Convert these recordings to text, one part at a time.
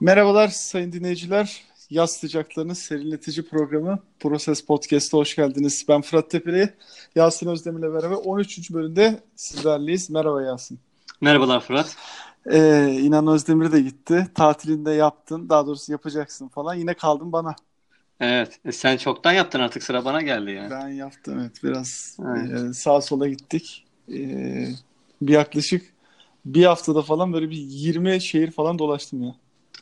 Merhabalar sayın dinleyiciler. Yaz sıcaklarının serinletici programı Proses Podcast'a hoş geldiniz. Ben Fırat Tepeli, Yasin Özdemir'le beraber 13. bölümde sizlerleyiz. Merhaba Yasin. Merhabalar Fırat. Ee, İnan Özdemir de gitti. Tatilinde yaptın. Daha doğrusu yapacaksın falan. Yine kaldın bana. Evet. E, sen çoktan yaptın artık sıra bana geldi yani. Ben yaptım evet. Biraz Evet. e, sağa sola gittik. E, bir yaklaşık bir haftada falan böyle bir 20 şehir falan dolaştım ya.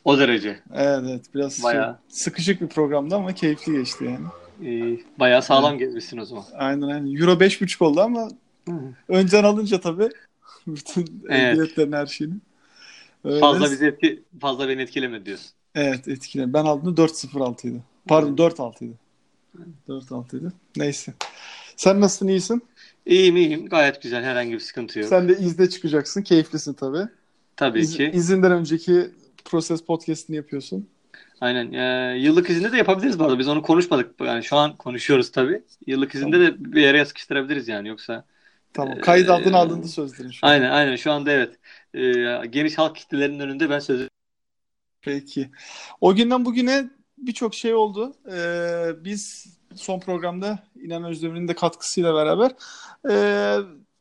O derece. Evet evet biraz şey, Bayağı. sıkışık bir programdı ama keyifli geçti yani. Ee, bayağı sağlam gezmişsin o zaman. Aynen aynen. Euro 5.5 oldu ama önceden alınca tabii bütün Evet. biletlerin her şeyini. Öyle. Fazla bizi etki, fazla beni etkileme diyorsun. Evet etkili. Ben aldığımda 4.06'ydı. Pardon 4.6'ydı. 4.6'ydı. Neyse. Sen nasılsın iyisin? İyiyim iyiyim. Gayet güzel. Herhangi bir sıkıntı yok. Sen de izde çıkacaksın. Keyiflisin tabii. Tabii İz, ki. izinden önceki Proses Podcast'ini yapıyorsun. Aynen. Ee, yıllık izinde de yapabiliriz bu arada. Biz onu konuşmadık. Yani şu an konuşuyoruz tabii. Yıllık izinde de bir yere sıkıştırabiliriz yani. Yoksa Tamam. Ee, Kayıt aldın aldığında sözlerin şu aynen aynen şu anda evet. Ee, geniş halk kitlelerinin önünde ben sözü Peki. O günden bugüne birçok şey oldu. Ee, biz son programda İnan Özdemir'in de katkısıyla beraber e,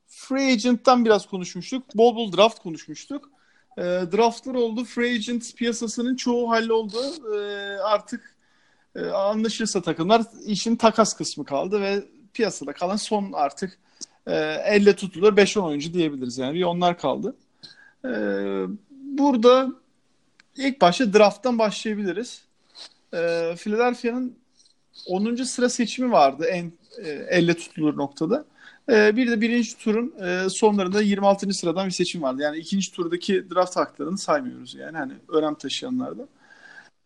Free Agent'tan biraz konuşmuştuk. Bol bol draft konuşmuştuk. E, draftlar oldu. Free Agent piyasasının çoğu halloldu. E, artık e, anlaşırsa takımlar işin takas kısmı kaldı ve piyasada kalan son artık e, elle tutulur 5-10 oyuncu diyebiliriz yani. Bir onlar kaldı. E, burada İlk başta draft'tan başlayabiliriz. Ee, Philadelphia'nın 10. sıra seçimi vardı en e, elle tutulur noktada. Ee, bir de birinci turun e, sonlarında 26. sıradan bir seçim vardı. Yani ikinci turdaki draft haklarını saymıyoruz yani hani önem taşıyanlardan.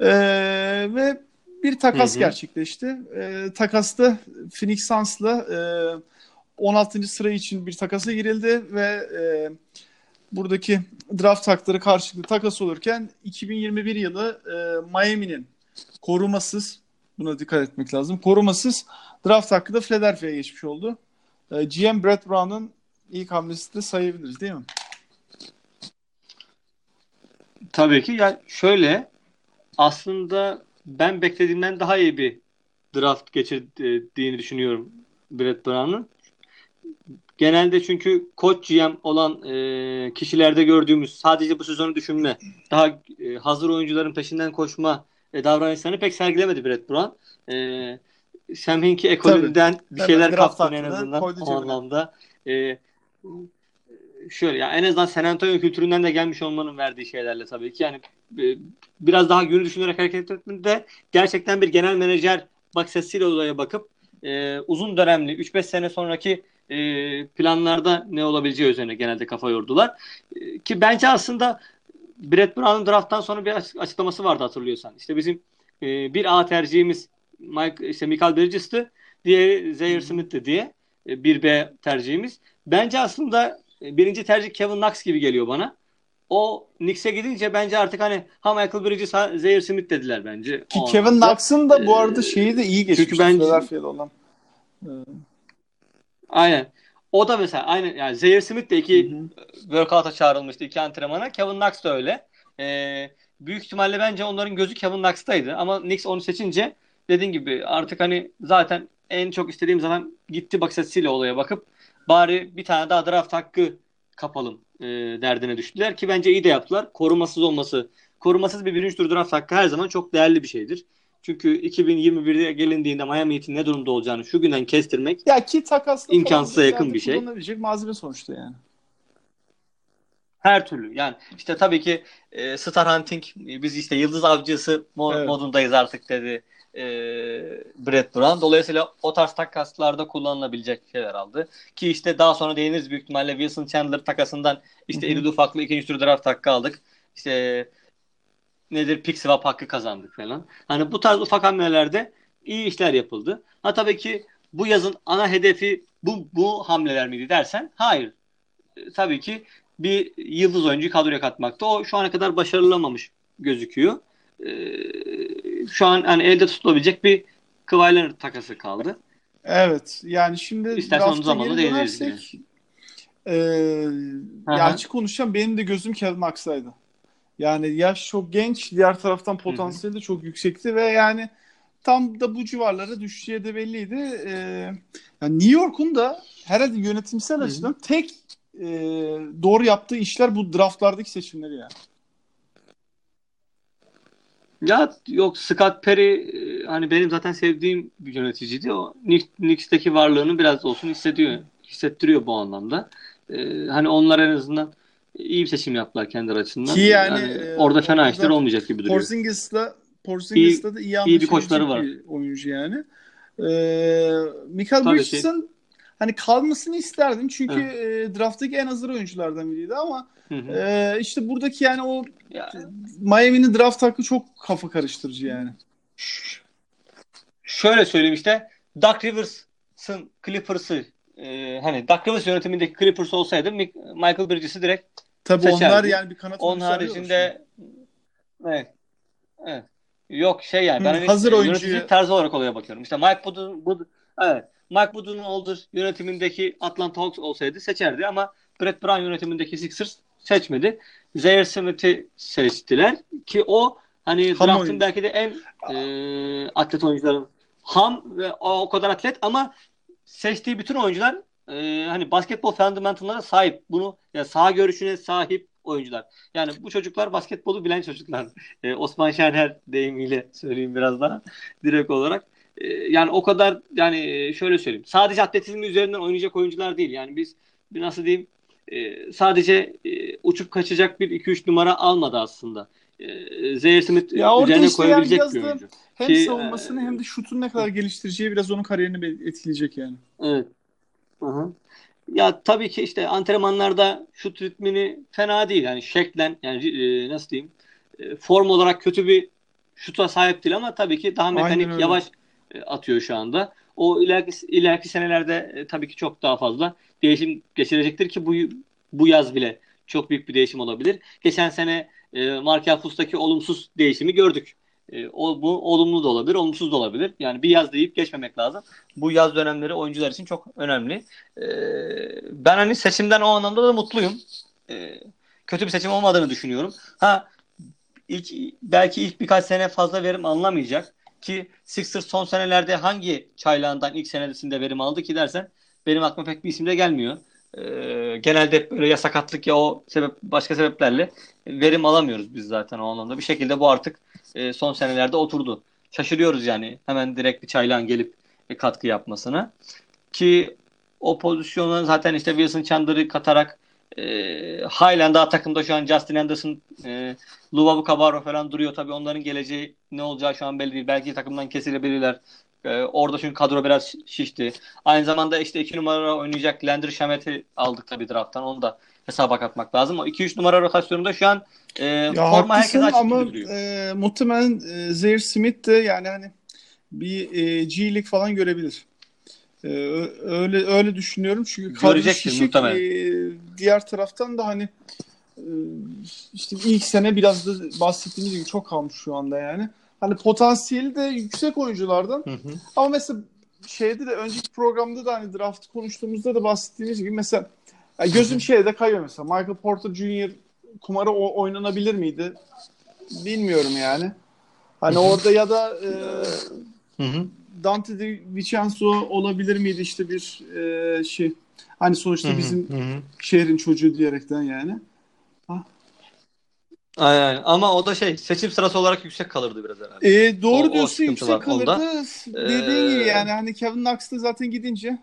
Ee, ve bir takas Hı hı. gerçekleşti. Ee, takasta Phoenix Suns'la e, 16. sıra için bir takasa girildi ve e, buradaki draft hakları karşılıklı takas olurken 2021 yılı e, Miami'nin korumasız buna dikkat etmek lazım. Korumasız draft hakkı da Philadelphia'ya geçmiş oldu. E, GM Brett Brown'un ilk hamlesi de sayabiliriz değil mi? Tabii ki. Yani şöyle aslında ben beklediğimden daha iyi bir draft geçirdiğini düşünüyorum Brett Brown'un. Genelde çünkü koç GM olan e, kişilerde gördüğümüz sadece bu sezonu düşünme, daha e, hazır oyuncuların peşinden koşma e, davranışlarını pek sergilemedi Brett Brown. E, Sam Hinkie ekolünden bir Hemen şeyler draft kaptı en azından o anlamda. E, şöyle ya en azından San Antonio kültüründen de gelmiş olmanın verdiği şeylerle tabii ki yani e, biraz daha günü düşünerek hareket etmede gerçekten bir genel menajer bakış açısıyla olaya bakıp e, uzun dönemli 3-5 sene sonraki e, planlarda ne olabileceği üzerine genelde kafa yordular. E, ki bence aslında Brett Brown'un drafttan sonra bir açık- açıklaması vardı hatırlıyorsan. İşte bizim e, bir A tercihimiz Mike, işte Michael Bridges'tı. Diğeri Zaire Smith'ti diye. E, bir B tercihimiz. Bence aslında e, birinci tercih Kevin Knox gibi geliyor bana. O Knicks'e gidince bence artık hani ha Michael Bridges ha Zaire Smith dediler bence. Ki O Kevin. Knox'ın da bu Ee, arada şeyi de iyi geçmiş. çünkü bence- Philadelphia'da olan. Aynen. O da mesela aynen yani Zaire Smith de iki workout'a çağrılmıştı iki antrenmana. Kevin Knox da öyle. Ee, büyük ihtimalle bence onların gözü Kevin Knox'taydı. Ama Knicks onu seçince dediğin gibi artık hani zaten en çok istediğim zaman gitti bakış açısıyla olaya bakıp bari bir tane daha draft hakkı kapalım e, derdine düştüler ki bence iyi de yaptılar. Korumasız olması, korumasız bir birinci tur draft hakkı her zaman çok değerli bir şeydir. Çünkü 2021'de gelindiğinde Miami Heat'in ne durumda olacağını şu günden kestirmek Ya ki takasla İmkansıza yakın bir şey. Malzeme sonuçta yani. Her türlü yani işte tabii ki e, Star Hunting e, biz işte yıldız avcısı mo- Evet. modundayız artık dedi e, Brett Brown. Dolayısıyla o tarz takaslarda kullanılabilecek şeyler aldı. Ki işte daha sonra değiniriz büyük ihtimalle Wilson Chandler takasından işte irili ufaklı ikinci tur draft hakkı aldık. İşte nedir pick swap hakkı kazandık falan. Hani bu tarz ufak hamlelerde iyi işler yapıldı. Ha tabii ki bu yazın ana hedefi bu bu hamleler miydi dersen hayır. E, tabii ki bir yıldız oyuncu kadroya katmakta. O şu ana kadar başarılamamış gözüküyor. Ee, şu an hani elde tutulabilecek bir Kawhi Leonard takası kaldı. Evet. Yani şimdi İstersen onun geri değiniriz e, ya açık konuşacağım benim de gözüm Kevin Knox'taydı. Yani yaş çok genç, diğer taraftan potansiyeli de çok yüksekti ve yani tam da bu civarlara düşeceği de belliydi. Ee, yani New York'un da herhalde yönetimsel açıdan tek e, doğru yaptığı işler bu draftlardaki seçimleri yani. Ya yok Scott Perry e, hani benim zaten sevdiğim bir yöneticiydi. O Knicks- Knicks'teki varlığını biraz olsun hissediyor, hissettiriyor bu anlamda. Ee, hani onlar en azından iyi bir seçim yaptılar kendi açısından. Ki yani, e, orada fena işler olmayacak gibi duruyor. Porzingis'la Porzingis'la da iyi iyi bir koçları var. bir oyuncu yani. Ee, Michael Tabii Bridges'in hani kalmasını isterdim çünkü e, drafttaki en hazır oyunculardan biriydi ama Hı hı. e, işte buradaki yani o Ya, Miami'nin draft hakkı çok kafa karıştırıcı yani. şöyle söyleyeyim işte Doug Rivers'ın Clippers'ı e, hani Doug Rivers yönetimindeki Clippers olsaydı Michael Bridges'i direkt Tabii Seçerdi. onlar yani bir kanat Onun haricinde evet. Evet. Yok şey yani ben Hı, hani hazır oyuncuyu- yönetici tarzı olarak olaya bakıyorum. İşte Mike Budun, Bud, evet. Mike Budenholzer yönetimindeki Atlanta Hawks olsaydı seçerdi ama Brett Brown yönetimindeki Sixers seçmedi. Zaire Smith'i seçtiler ki o hani Ham draftın oyuncu. belki de en e, atlet oyuncuların ham ve o, o kadar atlet ama seçtiği bütün oyuncular e, hani basketbol fundamental'lara sahip. Bunu ya sağ görüşüne sahip oyuncular. Yani bu çocuklar basketbolu bilen çocuklar. E, Osman Şener deyimiyle söyleyeyim biraz daha direkt olarak. E, yani o kadar yani e, şöyle söyleyeyim. Sadece atletizmi üzerinden oynayacak oyuncular değil. Yani biz bir nasıl diyeyim e, sadece e, uçup kaçacak bir 2-3 numara almadı aslında. E, Zaire Smith Ya üzerine işte yani koyabilecek biraz bir oyuncu. Hem Ki, savunmasını e, hem de şutunu ne kadar geliştireceği biraz onun kariyerini etkileyecek yani. Evet. Hı hı. Ya tabii ki işte antrenmanlarda şut ritmini fena değil. Yani şeklen yani e, nasıl diyeyim e, form olarak kötü bir şuta sahip değil ama tabii ki daha mekanik yavaş atıyor şu anda. O ileriki, ileriki senelerde e, tabii ki çok daha fazla değişim geçirecektir ki bu bu yaz bile çok büyük bir değişim olabilir. Geçen sene e, Markel Fultz'taki olumsuz değişimi gördük. E, o bu olumlu da olabilir, olumsuz da olabilir. Yani bir yaz deyip geçmemek lazım. Bu yaz dönemleri oyuncular için çok önemli. E, ben hani seçimden o anlamda da mutluyum. E, kötü bir seçim olmadığını düşünüyorum. Ha ilk belki ilk birkaç sene fazla verim alınamayacak ki Sixers son senelerde hangi çaylağından ilk senesinde verim aldı ki dersen benim aklıma pek bir isim de gelmiyor. Ee, genelde böyle ya sakatlık ya o sebep başka sebeplerle verim alamıyoruz biz zaten o anlamda. Bir şekilde bu artık e, son senelerde oturdu. Şaşırıyoruz yani hemen direkt bir çaylağın gelip e, katkı yapmasına. Ki o pozisyona zaten işte Wilson Chandler'ı katarak e, halen daha takımda şu an Justin Anderson, e, Luvavu Cabarro falan duruyor. Tabii onların geleceği ne olacağı şu an belli değil. Belki takımdan kesilebilirler. E, orada çünkü kadro biraz şişti. Aynı zamanda işte iki numara oynayacak Landry Shamet'i aldık tabii drafttan. Onu da hesaba katmak lazım. O 2-3 numara rotasyonunda şu an e, Ya forma herkes açık ama gibi duruyor. e, muhtemelen e, Zaire Smith de yani hani bir e, G League falan görebilir. E, ö- öyle öyle düşünüyorum çünkü Görecektir şişik. muhtemelen. E, diğer taraftan da hani e, işte ilk sene biraz da bahsettiğimiz gibi çok kalmış şu anda yani. Hani potansiyeli de yüksek oyunculardan Hı hı. ama mesela şeyde de önceki programda da hani draft konuştuğumuzda da bahsettiğimiz gibi mesela ya gözüm şeyde kayıyor mesela Michael Porter Jr. kumarı o- oynanabilir miydi? Bilmiyorum yani. Hani Hı hı. orada ya da e, Hı hı. Dante Di Vincenzo olabilir miydi işte bir e, şey hani sonuçta Hı hı. bizim Hı şehrin çocuğu diyerekten yani. Aynen, aynen. Ama o da şey seçim sırası olarak yüksek kalırdı biraz herhalde. E, doğru O- o diyorsun sıkıntı yüksek var onda. kalırdı. Dediğin Ee, gibi yani hani Kevin Knox da zaten gidince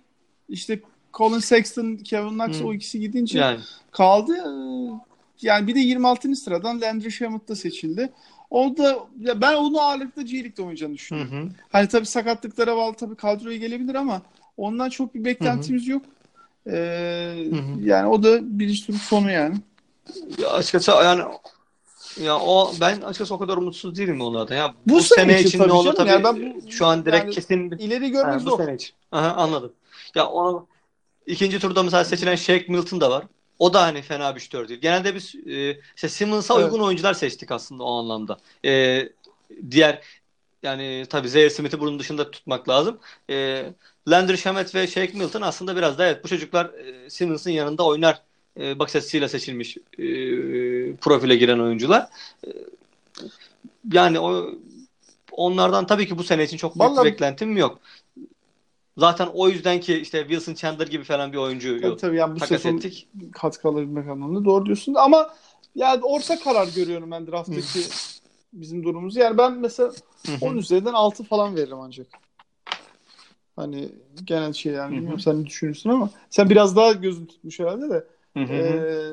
işte Colin Sexton, Kevin Knox Hı. o ikisi gidince Yani kaldı. Ee, Yani bir de 26. sıradan Landry Shamet da seçildi. O da ya ben onu ağırlıklı G League'de oynayacağını hı düşünüyorum. hı. Hani tabii sakatlıklara bağlı tabii kadroya gelebilir ama ondan çok bir beklentimiz yok. Ee, Hı hı. yani o da birinci turun sonu yani. Ya açıkçası yani ya o ben açıkçası o kadar umutsuz değilim onlardan. Ya bu, Bu sene sene için için tabii ne olur canım. tabii Yani ben bu- şu an direkt yani kesin İleri görmek Ha, bu zor. sene için. Aha, anladım. Ya o ikinci turda mesela seçilen Shake Milton da var. O da hani fena bir şütör değil. Genelde biz e, işte Simmons'a Evet. uygun oyuncular seçtik aslında o anlamda. E, diğer yani tabii Zaire Smith'i bunun dışında tutmak lazım. E, Landry Shamet ve Shake Milton aslında biraz da evet bu çocuklar e, Simmons'ın yanında oynar e, bakış açısıyla seçilmiş e, profile giren oyuncular. E, yani o onlardan tabii ki bu sene için çok büyük Vallahi- beklentim yok. Zaten o yüzden ki işte Wilson Chandler gibi falan bir oyuncu Tabii tabii yani bu takas sezon ettik. katkı alabilmek anlamında doğru diyorsun. Ama yani orta karar görüyorum ben drafttaki bizim durumumuzu. Yani ben mesela Hı hı. 10 üzerinden 6 falan veririm ancak. Hani genel şey yani bilmiyorum sen ne düşünürsün ama sen biraz daha gözün tutmuş herhalde de. Hı hı. Ee,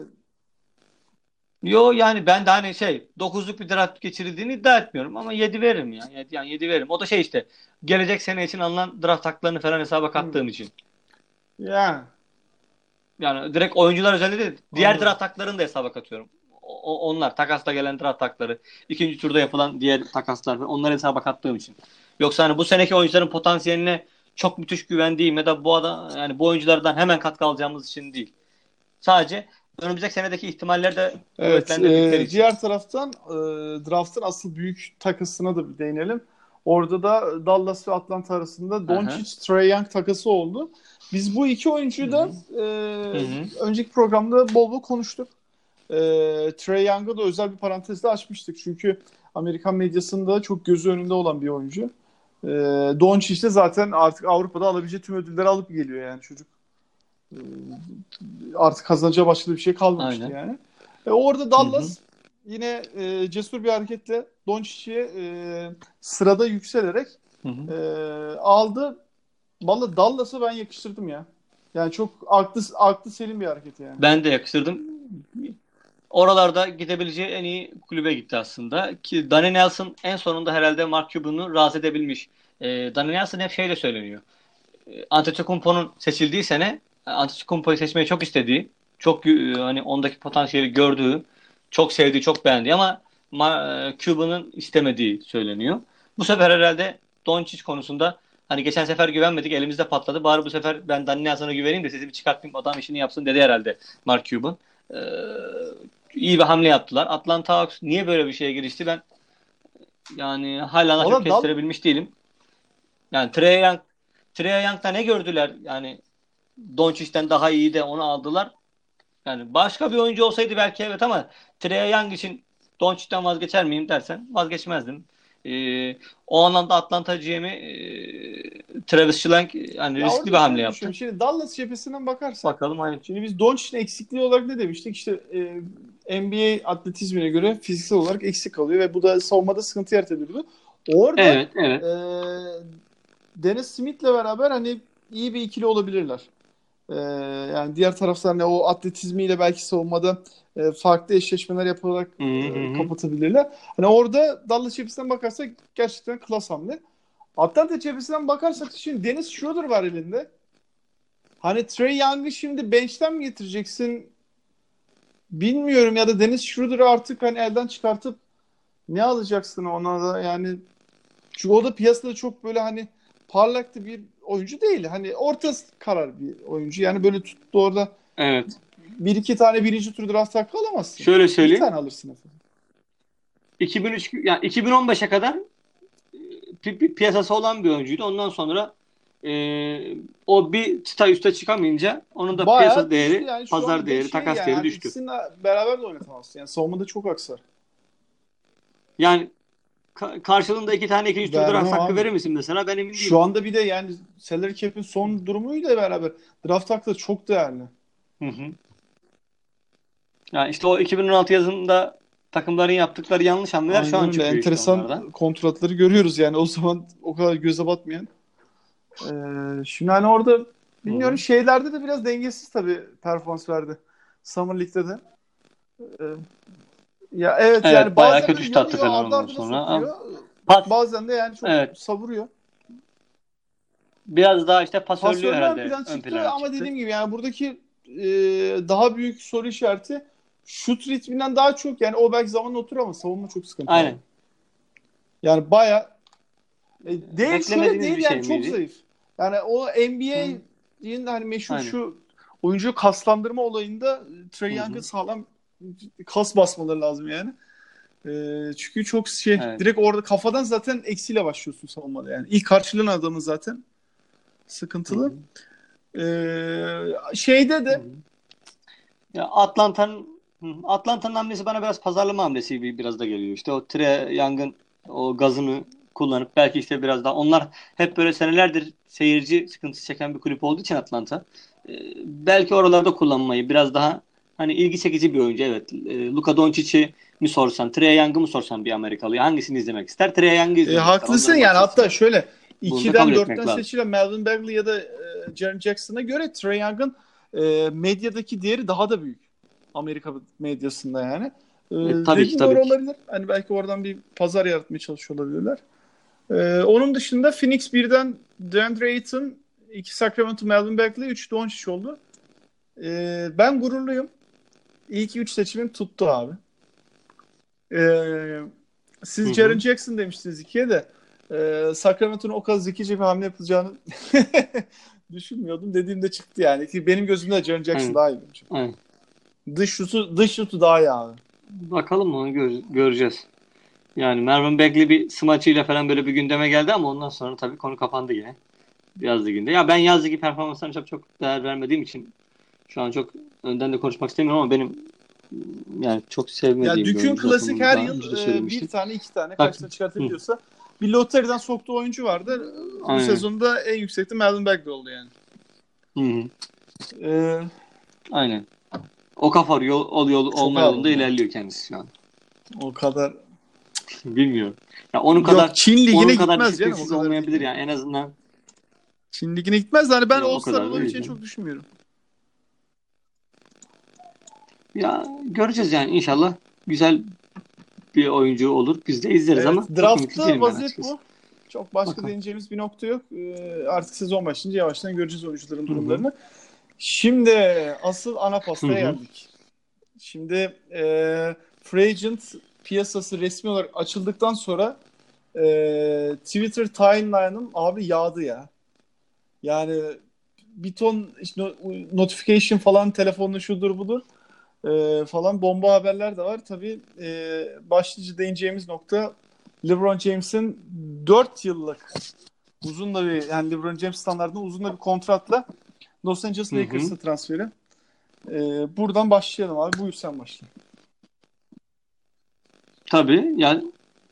Yo yani ben de hani şey 9'luk bir draft geçirildiğini iddia etmiyorum ama 7 veririm ya. Yedi- Yani 7 veririm. O da şey işte gelecek sene için alınan draft haklarını falan hesaba kattığım için. yani Yani direkt oyuncular özelinde değil. Diğer Anladım. draft haklarını da hesaba katıyorum. O- o- onlar takasla gelen draft hakları, ikinci turda yapılan diğer takaslar falan onları hesaba kattığım için. Yoksa hani bu seneki oyuncuların potansiyeline çok müthiş güvendiğim ya da bu adam yani bu oyunculardan hemen katkı alacağımız için değil. Sadece önümüzdeki senedeki ihtimalleri de Evet, e, diğer taraftan e, draft'ın asıl büyük takısına da bir değinelim. Orada da Dallas ve Atlanta arasında Doncic Trae Young takası oldu. Biz bu iki oyuncuyu da e, önceki programda bol bol konuştuk. E, Trae Young'a da özel bir parantezde açmıştık. Çünkü Amerikan medyasında çok gözü önünde olan bir oyuncu. E, Doncic de zaten artık Avrupa'da alabileceği tüm ödülleri alıp geliyor yani çocuk. Artık kazanacağı başka bir şey kalmamıştı Aynen. yani. E, orada Dallas yine e, cesur bir hareketle Doncic'i e, sırada yükselerek Hı hı. e, aldı. Vallahi Dallas'a ben yakıştırdım ya. Yani çok aklı, aklı selim bir hareket yani. Ben de yakıştırdım. Oralarda gidebileceği en iyi kulübe gitti aslında. Ki Danny Nelson en sonunda herhalde Mark Cuban'ı razı edebilmiş. E, Danny Nelson hep şeyle söyleniyor. E, Antetokounmpo'nun seçildiği sene Antetokounmpo'yu seçmeyi çok istediği, çok e, hani ondaki potansiyeli gördüğü, çok sevdiği, çok beğendiği ama Ma- e, Cuban'ın istemediği söyleniyor. Bu sefer herhalde Doncic konusunda hani geçen sefer güvenmedik elimizde patladı. Bari bu sefer ben Danny Nelson'a güveneyim de sesimi çıkartmayayım adam işini yapsın dedi herhalde Mark Cuban. Ee, iyi bir hamle yaptılar. Atlanta Hawks niye böyle bir şeye girişti ben yani hala Dal- kestirebilmiş değilim. Yani Trae Young Trae Young'da ne gördüler? Yani Doncic'ten daha iyi de onu aldılar. Yani başka bir oyuncu olsaydı belki evet ama Trae Young için Doncic'ten vazgeçer miyim dersen vazgeçmezdim. Ee, o anlamda Atlanta GM'i e, Travis Schlenk yani Ya riskli bir hamle yaptı. Şimdi Dallas cephesinden bakarsak Bakalım hayır. Şimdi biz Doncic'in eksikliği olarak ne demiştik? İşte e, NBA atletizmine göre fiziksel olarak eksik kalıyor ve bu da savunmada sıkıntı yaratabiliyordu. Orada Evet, evet. e, Dennis Smith'le beraber hani iyi bir ikili olabilirler. E, yani diğer taraftan ne o atletizmiyle belki savunmada e, farklı eşleşmeler yaparak Hı hı e, kapatabilirler. Hani orada Dallas cephesinden bakarsak gerçekten klas hamle. Atlanta cephesinden bakarsak şimdi Dennis Schroeder var elinde. Hani Trey Young'ı şimdi bench'ten mi getireceksin? Bilmiyorum ya da Dennis Schroeder'ı artık hani elden çıkartıp ne alacaksın ona da yani çünkü o da piyasada çok böyle hani parlaktı bir oyuncu değil. Hani orta karar bir oyuncu. Yani böyle tuttu orada Evet. bir iki tane birinci tur draft hakkı alamazsın. Şöyle Bir söyleyeyim. tane alırsın efendim. 2003 yani 2015'e kadar e, pi- pi- piyasası olan bir oyuncuydu. Ondan sonra e, o bir çıta üste çıkamayınca onun da Bayağı piyasa değeri, yani pazar değeri, şey takas yani, değeri düştü. ikisini beraber de oynatamazsın. Yani savunmada çok aksar. Yani ka- karşılığında iki tane ikinci tur draft hakkı abi. verir misin mesela? Ben emin değilim. Şu anda bir de yani salary cap'in son durumuyla beraber draft hakkı da çok değerli. Hı hı. Yani işte o 2016 yazında takımların yaptıkları yanlış hamleler şu an çıkıyor işte Enteresan onlardan. kontratları görüyoruz yani o zaman o kadar göze batmayan. Ee, şimdi hani orada bilmiyorum Hı. şeylerde de biraz dengesiz tabii performans verdi. Summer League'de de. Ee, ya evet, Evet, yani bayağı bazen kötü şut falan ondan sonra. sokuyor. Bazen de yani çok Evet. savuruyor. biraz daha işte Pasörler herhalde ön plan ön çıktı plana ama çıktı. dediğim gibi yani buradaki e, daha büyük soru işareti şut ritminden daha çok yani o belki zamanla otur ama savunma çok sıkıntılı. Aynen. Yani baya e, değil şöyle değil yani şey çok miydi? zayıf. Yani o NBA'in hani meşhur Aynen. şu oyuncu kaslandırma olayında Trey. Young'ın sağlam kas basmaları lazım yani. E, çünkü çok şey Evet. direkt orada kafadan zaten eksiyle başlıyorsun savunmada yani. İlk karşılığın adamı zaten sıkıntılı. Hı hı. E, şeyde de Ya Atlanta'nın Atlanta'nın hamlesi bana biraz pazarlama hamlesi gibi biraz da geliyor. İşte o Trey Young'ın o gazını kullanıp belki işte biraz daha onlar hep böyle senelerdir seyirci sıkıntısı çeken bir kulüp olduğu için Atlanta e, belki oralarda kullanmayı biraz daha hani ilgi çekici bir oyuncu evet. E, Luka Doncic'i mi sorsan, Trey Young'ı mı sorsan bir Amerikalı hangisini izlemek ister? Trey Young'ı izlemek e, Haklısın ister. yani hatta şöyle Bunu da 2'den kabul 4'ten etmek lazım. seçilen Melvin Bagley ya da e, Jaren Jackson'a göre Trae Young'ın e, medyadaki değeri daha da büyük. Amerika medyasında yani. E, E, tabii ki, tabii doğru ki. olabilir. Hani belki oradan bir pazar yaratmaya çalışıyor olabilirler. E, onun dışında Phoenix 1'den DeAndre Ayton, 2 Sacramento Melvin Bagley, 3 Doncic oldu. E, ben gururluyum. İlk 3 seçimim tuttu abi. E, siz Hı hı. Jaren Jackson demiştiniz ikiye de e, Sacramento'nun o kadar zekice bir hamle yapacağını düşünmüyordum. Dediğimde çıktı yani. Ki benim gözümde Jaren Jackson Aynen. daha iyi. bence. Aynen. Dış şutu, dış şutu daha iyi abi. Bakalım onu gör- göreceğiz. Yani Mervin Bagley bir smaçıyla falan böyle bir gündeme geldi ama ondan sonra tabii konu kapandı yine. Yaz liginde. Ya ben yaz ligi performanslarına çok çok değer vermediğim için şu an çok önden de konuşmak istemiyorum ama benim yani çok Ya sevmediğim bir Dük'ün klasik her yıl e, bir tane iki tane karşısına çıkartabiliyorsa bir loteriden soktuğu oyuncu vardı. Bu Aynen. sezonda en yüksekte Melvin Bagley oldu yani. Hı hı. E, Aynen. O kafa yol, ol yol, olma yolunda ilerliyor kendisi şu an. o kadar Bilmiyorum. Ya onun kadar Yok Çin ligine onun kadar gitmez canım. O kadar olmayabilir yani en azından. Çin ligine gitmez. Hani ben All-Star kadar olabileceğini çok düşünmüyorum. Ya göreceğiz yani inşallah güzel bir oyuncu olur. Biz de izleriz Evet, ama draftta vaziyet bu. Çok başka Bakalım. değineceğimiz bir nokta yok. Ee, artık sezon başlayınca yavaştan göreceğiz oyuncuların hı. durumlarını. Şimdi asıl ana pastaya geldik. Şimdi e, Free Agent piyasası resmi olarak açıldıktan sonra e, Twitter timeline'ım abi yağdı ya. Yani bir ton işte no- notification falan telefonla şudur budur e, falan bomba haberler de var. Tabii e, başlıca değineceğimiz nokta LeBron James'in 4 yıllık uzun da bir yani LeBron James standartında uzun da bir kontratla Los Angeles. Lakers'a transferi. E, buradan başlayalım abi. Buyur sen başla. Tabii yani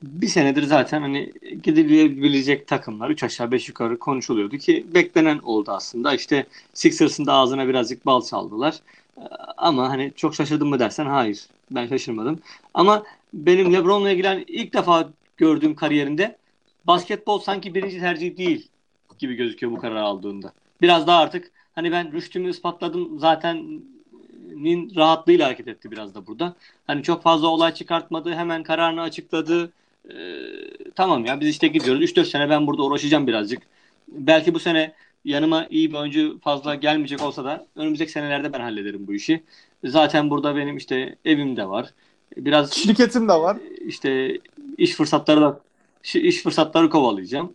bir senedir zaten hani gidilebilecek takımlar 3 aşağı 5 yukarı konuşuluyordu ki beklenen oldu aslında. İşte Sixers'ın da ağzına birazcık bal çaldılar. Ama hani çok şaşırdım mı dersen hayır. Ben şaşırmadım. Ama benim LeBron'la ilgili hani ilk defa gördüğüm kariyerinde basketbol sanki birinci tercih değil gibi gözüküyor bu kararı aldığında. Biraz daha artık hani ben rüştümü ispatladım zaten nin rahatlığıyla hareket etti biraz da burada. Hani çok fazla olay çıkartmadı. Hemen kararını açıkladı. Ee, tamam ya biz işte gidiyoruz. 3-4 sene ben burada uğraşacağım birazcık. Belki bu sene yanıma iyi bir oyuncu fazla gelmeyecek olsa da önümüzdeki senelerde ben hallederim bu işi. Zaten burada benim işte evim de var. Biraz Şirketim de var. işte iş fırsatları da iş fırsatları kovalayacağım.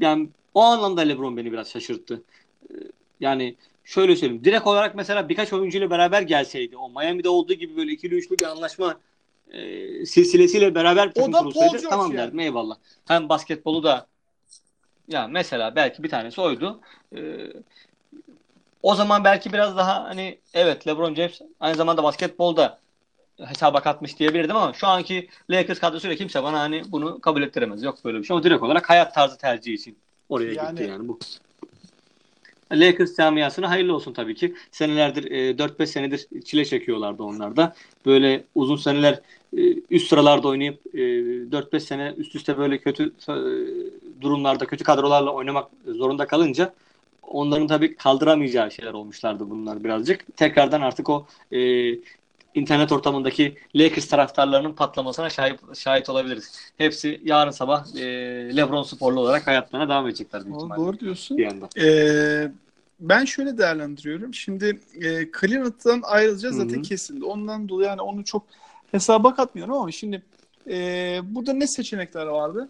Yani o anlamda LeBron beni biraz şaşırttı. Ee, Yani şöyle söyleyeyim. Direkt olarak mesela birkaç oyuncuyla beraber gelseydi o Miami'de olduğu gibi böyle ikili üçlü bir anlaşma e, silsilesiyle beraber bir takım kurulsaydı tamam yani. derdim eyvallah. Hem basketbolu da ya mesela belki bir tanesi oydu. Ee, o zaman belki biraz daha hani evet LeBron James aynı zamanda basketbolda hesaba katmış diyebilirdim ama şu anki Lakers kadrosuyla kimse bana hani bunu kabul ettiremez. Yok böyle bir şey. O direkt olarak hayat tarzı tercihi için oraya Yani- gitti yani bu. Lakers camiasına hayırlı olsun tabii ki. Senelerdir e, 4-5 senedir çile çekiyorlardı onlar da. Böyle uzun seneler e, üst sıralarda oynayıp e, 4-5 sene üst üste böyle kötü e, durumlarda kötü kadrolarla oynamak zorunda kalınca onların tabii kaldıramayacağı şeyler olmuşlardı bunlar birazcık. Tekrardan artık o e, internet ortamındaki Lakers taraftarlarının patlamasına şahit, şahit olabiliriz. Hepsi yarın sabah e, LeBron sporlu olarak hayatlarına devam edecekler büyük Doğru, ihtimalle. doğru diyorsun. Bir anda. Ee, ben şöyle değerlendiriyorum. Şimdi e, Cleveland'dan ayrılacağız zaten Hı hı. kesildi. Ondan dolayı yani onu çok hesaba katmıyorum ama şimdi e, burada ne seçenekler vardı?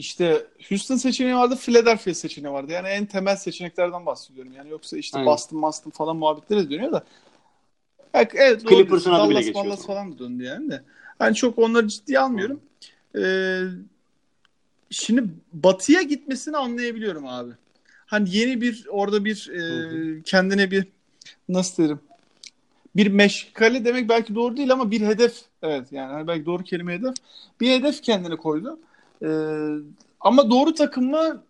İşte Houston seçeneği vardı, Philadelphia seçeneği vardı. Yani en temel seçeneklerden bahsediyorum. Yani yoksa işte Aynen. Boston, Boston falan muhabbetleri dönüyor da. Evet, evet Clippers'ın adı bile geçiyor Dallas falan da döndü yani de. Hani çok onları ciddiye almıyorum. Ee, şimdi Batı'ya gitmesini anlayabiliyorum abi. Hani yeni bir orada bir e, kendine bir nasıl derim bir meşgale demek belki doğru değil ama bir hedef evet yani hani belki doğru kelime hedef bir hedef kendine koydu. Ee, ama doğru takım mı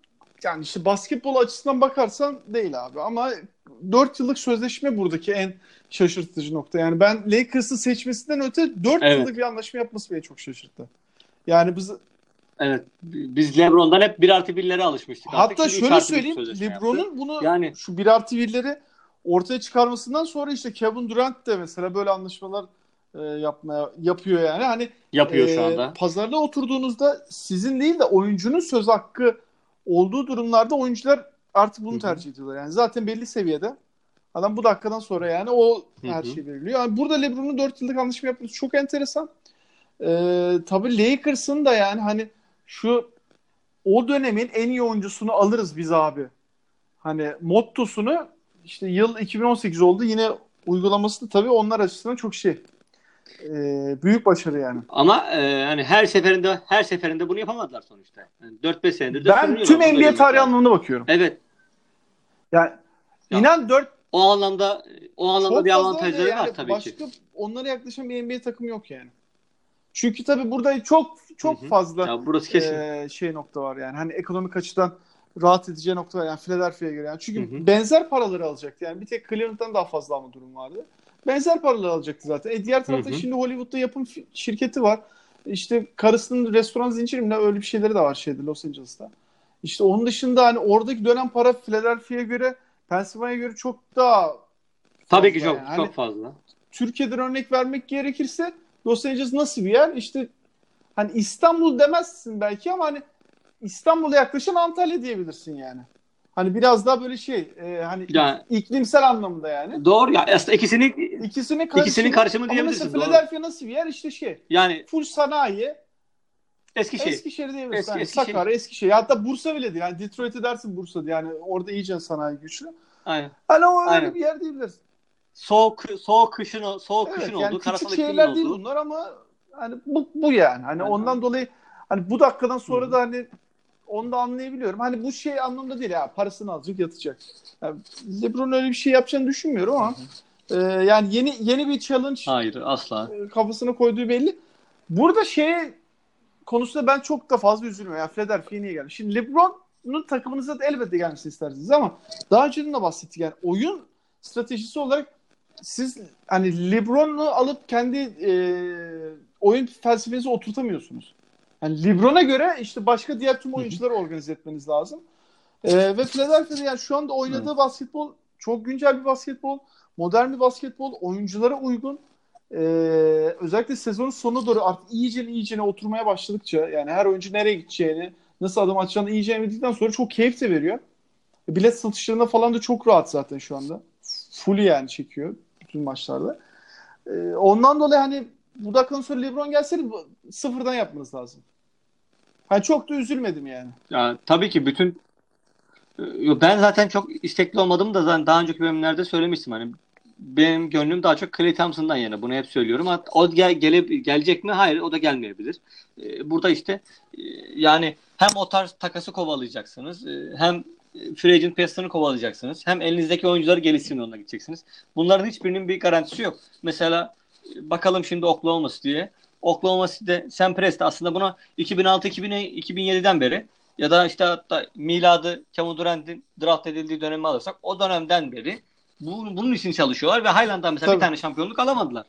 yani işte basketbol açısından bakarsan değil abi ama 4 yıllık sözleşme buradaki en şaşırtıcı nokta. Yani ben Lakers'ı seçmesinden öte 4 evet. yıllık bir anlaşma yapması beni çok şaşırttı. Yani biz Evet. Biz LeBron'dan hep 1 artı 1'lere alışmıştık. Hatta Artık şöyle söyleyeyim. LeBron'un bunu yani şu 1 artı 1'leri ortaya çıkarmasından sonra işte Kevin Durant de mesela böyle anlaşmalar e, yapmaya yapıyor yani. Hani yapıyor e, şu anda. Pazarda oturduğunuzda sizin değil de oyuncunun söz hakkı olduğu durumlarda oyuncular artık bunu Hı-hı. tercih ediyorlar. Yani zaten belli seviyede. Adam bu dakikadan sonra yani o her şey veriliyor. Yani burada LeBron'un 4 yıllık anlaşma yapması çok enteresan. Ee, tabii Lakers'ın da yani hani şu o dönemin en iyi oyuncusunu alırız biz abi. Hani mottosunu işte yıl 2018 oldu. Yine uygulaması da tabii onlar açısından çok şey. E, büyük başarı yani. Ama e, hani her seferinde her seferinde bunu yapamadılar sonuçta. Yani 4-5 senedir Ben tüm NBA tarihi anlamında bakıyorum. Evet. Yani ya, inan 4 o anlamda o anlamda bir avantajları yani var tabii başka, ki. Onlara yaklaşan bir NBA takımı yok yani. Çünkü tabii burada çok çok Hı-hı. fazla ya burası kesin. E, şey nokta var yani. Hani ekonomik açıdan rahat edeceği nokta var. Yani Philadelphia'ya göre. Yani çünkü Hı-hı. benzer paraları alacaktı. Yani bir tek Cleveland'dan daha fazla alma durum vardı. Benzer paraları alacaktı zaten. E diğer tarafta Hı-hı. şimdi Hollywood'da yapım şirketi var. İşte karısının restoran zinciri mi öyle bir şeyleri de var şeyde Los Angeles'ta. İşte onun dışında hani oradaki dönem para Philadelphia'ya göre Pennsylvania'ya göre çok daha Tabii ki çok yani. çok fazla. Türkiye'den örnek vermek gerekirse Los Angeles nasıl bir yer? İşte hani İstanbul demezsin belki ama hani İstanbul'a yaklaşan Antalya diyebilirsin yani. Hani biraz daha böyle şey e, hani yani, iklimsel anlamında yani. Doğru ya aslında ikisini ikisini karışımı, ikisinin karışımı diyebilirsin. Ama mesela Philadelphia nasıl bir yer işte şey. Yani full sanayi. Eskişehir. Eskişehir diyebilirsin. Eski, yani, Eskişehir. Sakarya, Eskişehir. Hatta Bursa bile değil. Yani Detroit'e dersin Bursa diye. Yani orada iyice sanayi güçlü. Aynen. Hani o öyle Aynen. bir yer diyebilirsin. Soğuk soğuk kışın soğuk evet, kışın yani oldu. Küçük şehirler değil bunlar ama hani bu, bu yani. Hani Aynen. ondan dolayı hani bu dakikadan sonra Hı. da hani onu da anlayabiliyorum. Hani bu şey anlamda değil ya parasını alacak yatacak. Yani LeBron öyle bir şey yapacağını düşünmüyorum ama e, yani yeni yeni bir challenge Hayır asla. E, kafasına koyduğu belli. Burada şey konusunda ben çok da fazla üzülmüyorum. Yani Philadelphia niye gelmiş? Şimdi LeBron'un takımınıza da elbette gelmesini istersiniz ama daha önce de bahsettik yani oyun stratejisi olarak siz hani LeBron'u alıp kendi e, oyun felsefenizi oturtamıyorsunuz. Yani LeBron'a göre işte başka diğer tüm oyuncuları organize etmeniz lazım. Ee, ve Philadelphia'da yani şu anda oynadığı basketbol çok güncel bir basketbol, modern bir basketbol, oyunculara uygun. Ee, özellikle sezonun sonuna doğru artık iyice iyice oturmaya başladıkça yani her oyuncu nereye gideceğini, nasıl adım atacağını iyice bildikten sonra çok keyif de veriyor. Bilet satışlarında falan da çok rahat zaten şu anda. Full yani çekiyor bütün maçlarda. Ee, ondan dolayı hani bu dakikadan sonra LeBron gelseydi sıfırdan yapmanız lazım. Ha çok da üzülmedim yani. Ya tabii ki bütün ben zaten çok istekli olmadım da zaten daha önceki bölümlerde söylemiştim hani benim gönlüm daha çok Clay Thompson'dan yana. Bunu hep söylüyorum. O gel, gele, gelecek mi? Hayır. O da gelmeyebilir. Ee, burada işte e, yani hem o tarz takası kovalayacaksınız. E, hem free agent piyasasını kovalayacaksınız. Hem elinizdeki oyuncuları geliştirme yoluna gideceksiniz. Bunların hiçbirinin bir garantisi yok. Mesela bakalım şimdi Oklahoma City'ye. Oklahoma City'de Sam Prest aslında buna 2006-2007'den beri ya da işte hatta miladı Kevin Durant'in draft edildiği dönemi alırsak o dönemden beri bu, bunun için çalışıyorlar ve Highland'dan mesela Tabii. bir tane şampiyonluk alamadılar.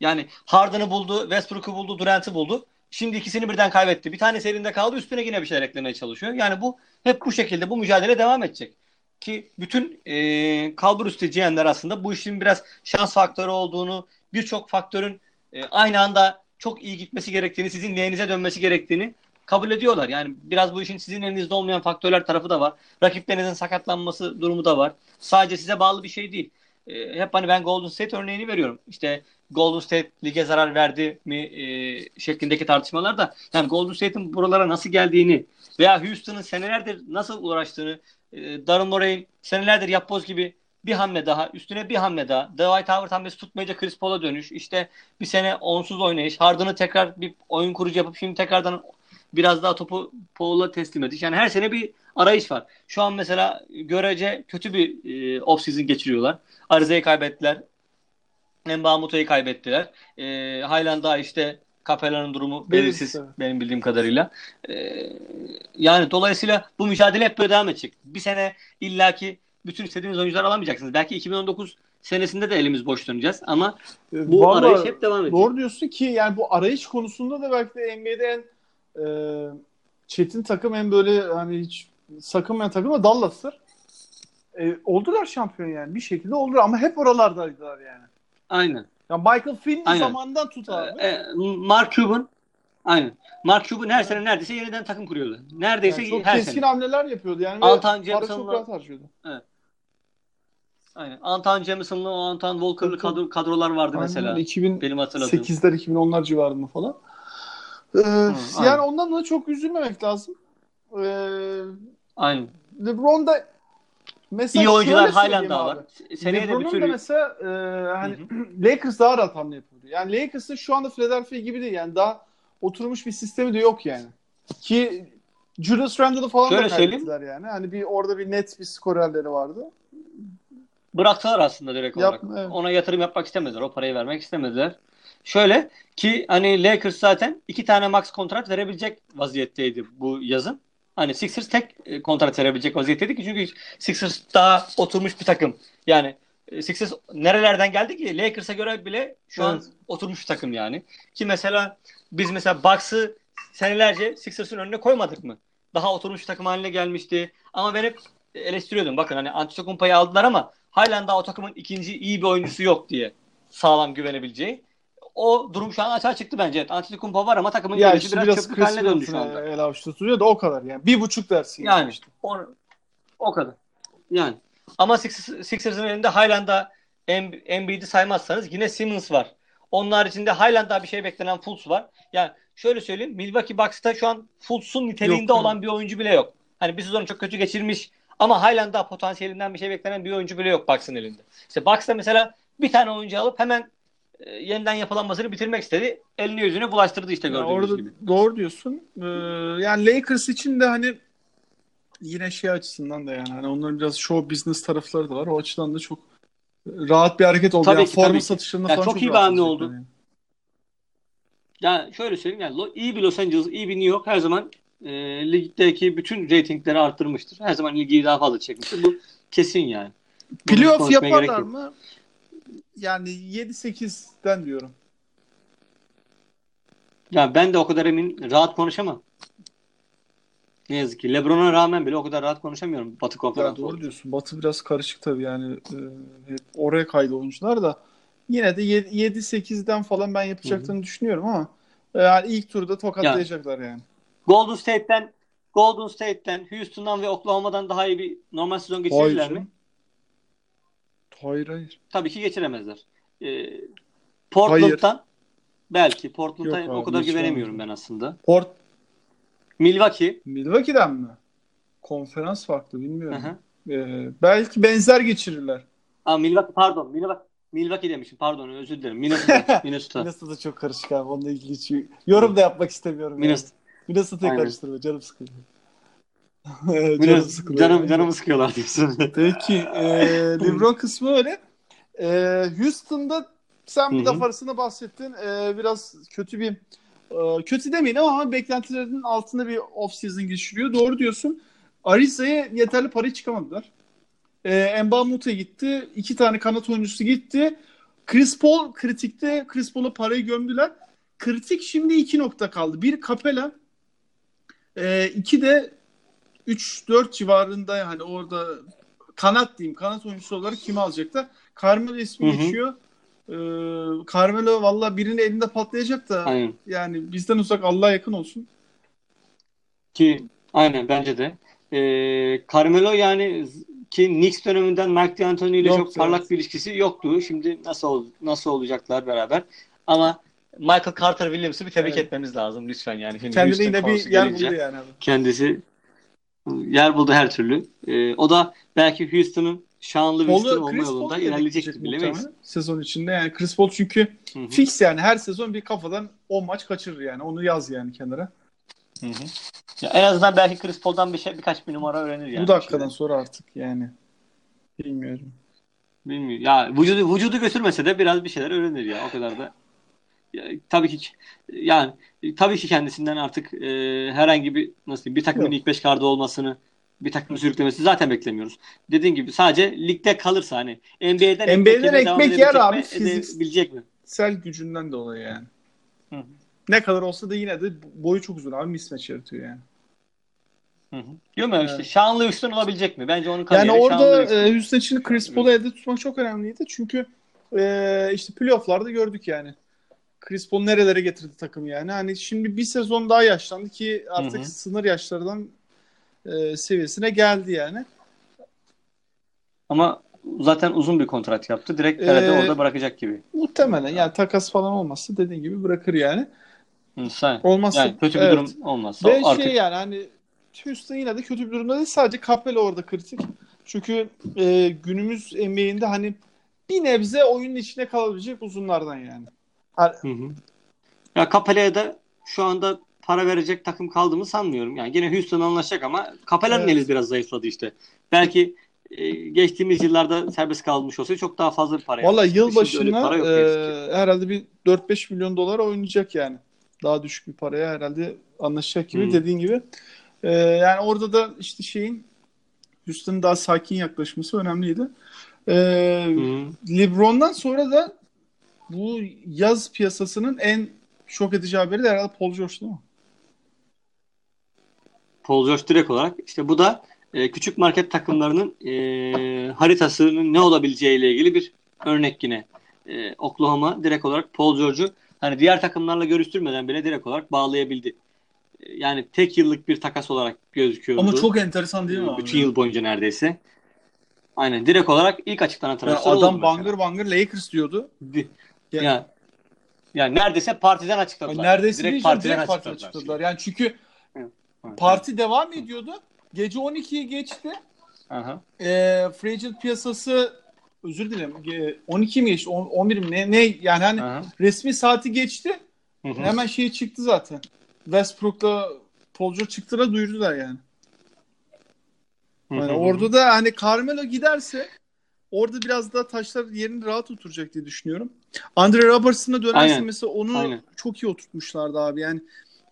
Yani Harden'ı buldu, Westbrook'u buldu, Durant'ı buldu. Şimdi ikisini birden kaybetti. Bir tane serinde kaldı üstüne yine bir şeyler eklemeye çalışıyor. Yani bu hep bu şekilde bu mücadele devam edecek. Ki bütün e, kalbur üstü aslında bu işin biraz şans faktörü olduğunu, birçok faktörün e, aynı anda çok iyi gitmesi gerektiğini, sizin lehinize dönmesi gerektiğini kabul ediyorlar. Yani biraz bu işin sizin elinizde olmayan faktörler tarafı da var. Rakiplerinizin sakatlanması durumu da var. Sadece size bağlı bir şey değil. E, hep hani ben Golden State örneğini veriyorum. İşte Golden State lige zarar verdi mi e, şeklindeki tartışmalar da yani Golden State'in buralara nasıl geldiğini veya Houston'ın senelerdir nasıl uğraştığını e, Darren Morey senelerdir yapboz gibi bir hamle daha, üstüne bir hamle daha. Dwight Howard hamlesi tutmayınca Chris Paul'a dönüş. İşte bir sene onsuz oynayış. Harden'ı tekrar bir oyun kurucu yapıp şimdi tekrardan biraz daha topu Paul'a teslim ediş. Yani her sene bir arayış var. Şu an mesela görece kötü bir e, off-season geçiriyorlar. Ariza'yı kaybettiler. Mbamuta'yı kaybettiler. E, daha işte Capella'nın durumu belirsiz evet. benim bildiğim kadarıyla. E, yani dolayısıyla bu mücadele hep böyle devam edecek. Bir sene illaki bütün istediğiniz oyuncular alamayacaksınız. Belki 2019 senesinde de elimiz boş döneceğiz ama E, bu vallahi arayış hep devam edecek. Doğru diyorsun ki yani bu arayış konusunda da belki de NBA'de en e, çetin takım en böyle hani hiç sakınmayan takım da Dallas'tır. E, oldular şampiyon yani bir şekilde oldular ama hep oralardaydılar yani. Aynen. Ya Michael Aynen. zamandan tut abi. E, Mark Cuban aynen. Mark Cuban her sene neredeyse yeniden takım kuruyordu. Neredeyse Yani çok her keskin sene. hamleler yapıyordu yani. para Jameson'la- harcıyordu. Aynen. Anton Jamison'lı, Anton Walker'lı kadro, kadrolar vardı mesela. Aynen, 2008'ler Benim hatırladığım. 2010'lar civarında falan. Ee, aynen. yani ondan da çok üzülmemek lazım. Ee, Aynen. LeBron da mesela İyi oyuncular halen söyleyeyim daha var. Seneye de bir da mesela e, hani Lakers daha rahat hamle yapıyordu. Yani Lakers'ın şu anda Philadelphia gibi değil. Yani daha oturmuş bir sistemi de yok yani. Ki Julius Randle'ı falan Şöyle da söyleyeyim. kaybettiler yani. Hani bir orada bir net bir skorerleri vardı. bıraktılar aslında direkt olarak. Yap- evet. Ona yatırım yapmak istemediler. O parayı vermek istemediler. Şöyle ki hani Lakers zaten iki tane max kontrat verebilecek vaziyetteydi bu yazın. Hani Sixers tek e, kontrat verebilecek vaziyetteydi ki çünkü Sixers daha oturmuş bir takım. Yani e, Sixers nerelerden geldi ki? Lakers'a göre bile şu an Evet. oturmuş bir takım yani. Ki mesela biz mesela Bucks'ı senelerce Sixers'ın önüne koymadık mı? Daha oturmuş bir takım haline gelmişti. Ama ben hep eleştiriyordum. Bakın hani Antetokounmpo'yu aldılar ama halen daha o takımın ikinci iyi bir oyuncusu yok diye sağlam güvenebileceği. O durum şu an açığa çıktı bence. Evet, Antetokounmpo var ama takımın Ya işte biraz, biraz çöplük haline döndü şu anda. el avuçta tutuyor da o kadar yani. Bir buçuk dersin. Yani işte. o, o kadar. Yani. Ama Sixers, Sixers'ın elinde Em- Embiid'i saymazsanız yine Simmons var. Onun haricinde daha bir şey beklenen Fultz var. Yani şöyle söyleyeyim Milwaukee Bucks'ta şu an Fultz'un niteliğinde Yok. olan bir oyuncu bile yok. Hani bir sezonu çok kötü geçirmiş ama daha potansiyelinden bir şey beklenen bir oyuncu bile yok Bucks'ın elinde. İşte Bucks'ta mesela bir tane oyuncu alıp hemen e, yeniden yapılanmasını bitirmek istedi. Elini yüzüne bulaştırdı işte gördüğünüz orada gibi. doğru diyorsun. Ee, yani Lakers için de hani yine şey açısından da yani hani onların biraz show business tarafları da var. O açıdan da çok rahat bir hareket oldu. Tabii yani ki, forma satışlarında Ya falan çok çok, iyi bir hamle oldu. yani. Yani şöyle söyleyeyim yani iyi bir Los Angeles, iyi bir New York her zaman e, ligdeki bütün reytingleri arttırmıştır. Her zaman ilgiyi daha fazla çekmiştir. Bu kesin yani. Playoff yaparlar mı? Yani 7-8'den diyorum. Ya ben de o kadar emin rahat konuşamam. Ne yazık ki. LeBron'a rağmen bile o kadar rahat konuşamıyorum Batı konferansı. doğru diyorsun. Batı biraz karışık tabii yani. Hep oraya kaydı oyuncular da. Yine de 7-8'den falan ben yapacaklarını düşünüyorum ama e, yani ilk turda tokatlayacaklar yani. Golden State'ten Golden State'ten, Houston'dan ve Oklahoma'dan daha iyi bir normal sezon geçirirler mi? Hayır hayır. Tabii ki geçiremezler. Ee, Portland'dan belki. Portland'a Yok o abi, kadar güvenemiyorum olmaz. ben aslında. Port Milwaukee. Milwaukee'den mi? Konferans farklı bilmiyorum. Hı hı. Ee, belki benzer geçirirler. Aa, Milwaukee pardon. Milwaukee, Milwaukee demişim. Pardon özür dilerim. Minnesota. Minnesota. Minnesota çok karışık abi. Onunla ilgili hiç yorum da yapmak istemiyorum. Yani. Minnesota. Minnesota'yı Aynen. karıştırma. Canım sıkılıyor. canım sıkılıyor. Canım, canımı sıkıyorlar diyorsun. Peki. E, LeBron kısmı öyle. E, Houston'da sen bir laf arasında bahsettin. E, biraz kötü bir e, kötü demeyin ama beklentilerinin altında bir off season geçiriyor. Doğru diyorsun. Ariza'ya yeterli para çıkamadılar. E, Mbamute gitti. iki tane kanat oyuncusu gitti. Chris Paul kritikte Chris Paul'a parayı gömdüler. Kritik şimdi iki nokta kaldı. Bir Capella e, iki de 3-4 civarında yani orada kanat diyeyim. Kanat oyuncusu olarak kimi alacaklar? Carmelo ismi Hı hı. geçiyor. Ee, Carmelo valla birinin elinde patlayacak da Aynen. yani bizden uzak Allah'a yakın olsun. Ki aynen bence de. Ee, Carmelo yani ki Knicks döneminden Mark D'Antoni ile Yok, çok parlak evet. bir ilişkisi yoktu. Şimdi nasıl nasıl olacaklar beraber? Ama Michael Carter Williams'ı bir tebrik Evet. etmemiz lazım lütfen yani. Şimdi Kendine yine bir yer buldu yani. Kendisi yer buldu her türlü. Ee, o da belki Houston'ın şanlı bir Houston olma Chris yolunda Paul ilerleyecektir bilemeyiz. sezon içinde. Yani Chris Paul çünkü Hı hı. fix yani her sezon bir kafadan 10 maç kaçırır yani. Onu yaz yani kenara. Hı hı. Ya en azından belki Chris Paul'dan bir şey birkaç bir numara öğrenir yani. Bu dakikadan sonra artık yani. Bilmiyorum. Bilmiyorum. Ya vücudu vücudu götürmese de biraz bir şeyler öğrenir ya. O kadar da. Ya, tabii ki yani tabii ki kendisinden artık e, herhangi bir nasıl diyeyim, bir takımın ilk beş kardı olmasını bir takım sürüklemesi zaten beklemiyoruz. Dediğin gibi sadece ligde kalırsa hani NBA'den NBA'den ekmek yer abi, mi, fiziks- edebilecek mi? Sel gücünden dolayı yani. Hı hı. Ne kadar olsa da yine de boyu çok uzun abi mismatch yaratıyor yani. Hı hı. Diyorum ya işte Evet. Sean Livingston olabilecek mi? Bence onun Yani kariyeri Sean orada e, Houston için Chris Paul'u elde tutmak çok önemliydi. Çünkü e, işte playoff'larda gördük yani. Chris Paul nerelere getirdi takım yani. Hani şimdi bir sezon daha yaşlandı ki artık Hı hı. sınır yaşlardan e, seviyesine geldi yani. Ama zaten uzun bir kontrat yaptı. Direkt herhalde Ee, orada bırakacak gibi. Muhtemelen yani takas falan olmazsa dediğin gibi bırakır yani. Sen. Olmazsa Yani kötü bir evet. durum olmazsa Ve artık şey yani hani Houston yine de kötü bir durumda değil. Sadece Capela orada kritik. Çünkü e, günümüz NBA'inde hani bir nebze oyunun içine kalabilecek uzunlardan yani. Hı hı. Ya Capella'ya da şu anda para verecek takım kaldı mı sanmıyorum. Yani yine Houston anlaşacak ama Capella'nın Evet. eli biraz zayıfladı işte. Belki e, geçtiğimiz yıllarda serbest kalmış olsaydı çok daha fazla bir para Valla yıl başına e, herhalde bir 4-5 milyon dolar oynayacak yani. Daha düşük bir paraya herhalde anlaşacak gibi Hı. dediğin gibi. E, yani orada da işte şeyin Houston'ın daha sakin yaklaşması önemliydi. E, Hı. LeBron'dan sonra da bu yaz piyasasının en şok edici haberi de herhalde Paul George değil mi? Paul George direkt olarak işte bu da e, küçük market takımlarının e, haritasının ne olabileceğiyle ilgili bir örnek yine. E, Oklahoma direkt olarak Paul George'u hani diğer takımlarla görüştürmeden bile direkt olarak bağlayabildi. E, yani tek yıllık bir takas olarak gözüküyordu. Ama çok enteresan değil mi abi? Bütün yıl boyunca neredeyse. Aynen direkt olarak ilk açıklanan Yani transfer adam bangır mesela. bangır Lakers diyordu. Yani- Ya, yani neredeyse partiden açıkladılar. Neredeyse direkt partiden direkt parti açıkladılar. açıkladılar. Yani çünkü parti devam ediyordu. Gece 12'yi geçti. Aha. E, free agent piyasası özür dilerim. e, 12 mi geçti? On- 11 mi? Ne, ne? Yani hani Aha. resmi saati geçti. Hı hı. Hemen şey çıktı zaten. Westbrook'la Paul George çıktılar duyurdular yani. Hı Yani hı. orada da hani Carmelo giderse orada biraz daha taşlar yerini rahat oturacak diye düşünüyorum. Andre Robertson'a dönerse Aynen. mesela onu Aynen. çok iyi oturtmuşlardı abi. Yani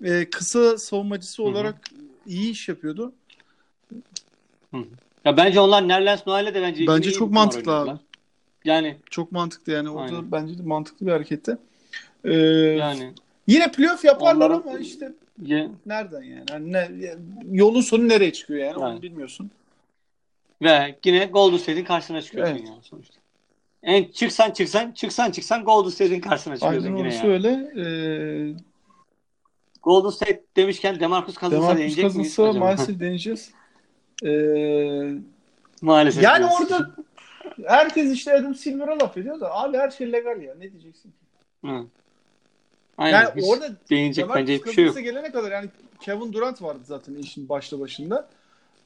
e, kısa savunmacısı hı. olarak iyi iş yapıyordu. Ya bence onlar Nerlens Noel'e de bence Bence çok mantıklı abi. Yani Çok mantıklı yani. Orada Aynen. bence de mantıklı bir hareketti. Ee, yani Yine playoff yaparlar Onların- ama işte ye- nereden yani? Hani ne, yolun sonu nereye çıkıyor yani? Onu Yani. bilmiyorsun. ve yine Golden State'in karşısına çıkıyorsun Evet. yani sonuçta. En çıksan çıksan çıksan çıksan Golden State'in karşısına çıkıyorsun Aynen yine orası yani. öyle. Ee, Golden State demişken Demarcus Cousins'a Demarcus değinecek miyiz Cousins'a acaba? maalesef deneyeceğiz. Ee, Maalesef. yani diyorsun. orada herkes işte Adam Silver'a laf ediyor da abi her şey legal ya. Ne diyeceksin ki? Hı. Aynen. Yani hiç orada değinecek bence hiçbir şey yok. Cousins'a gelene kadar yani Kevin Durant vardı zaten işin başta başında.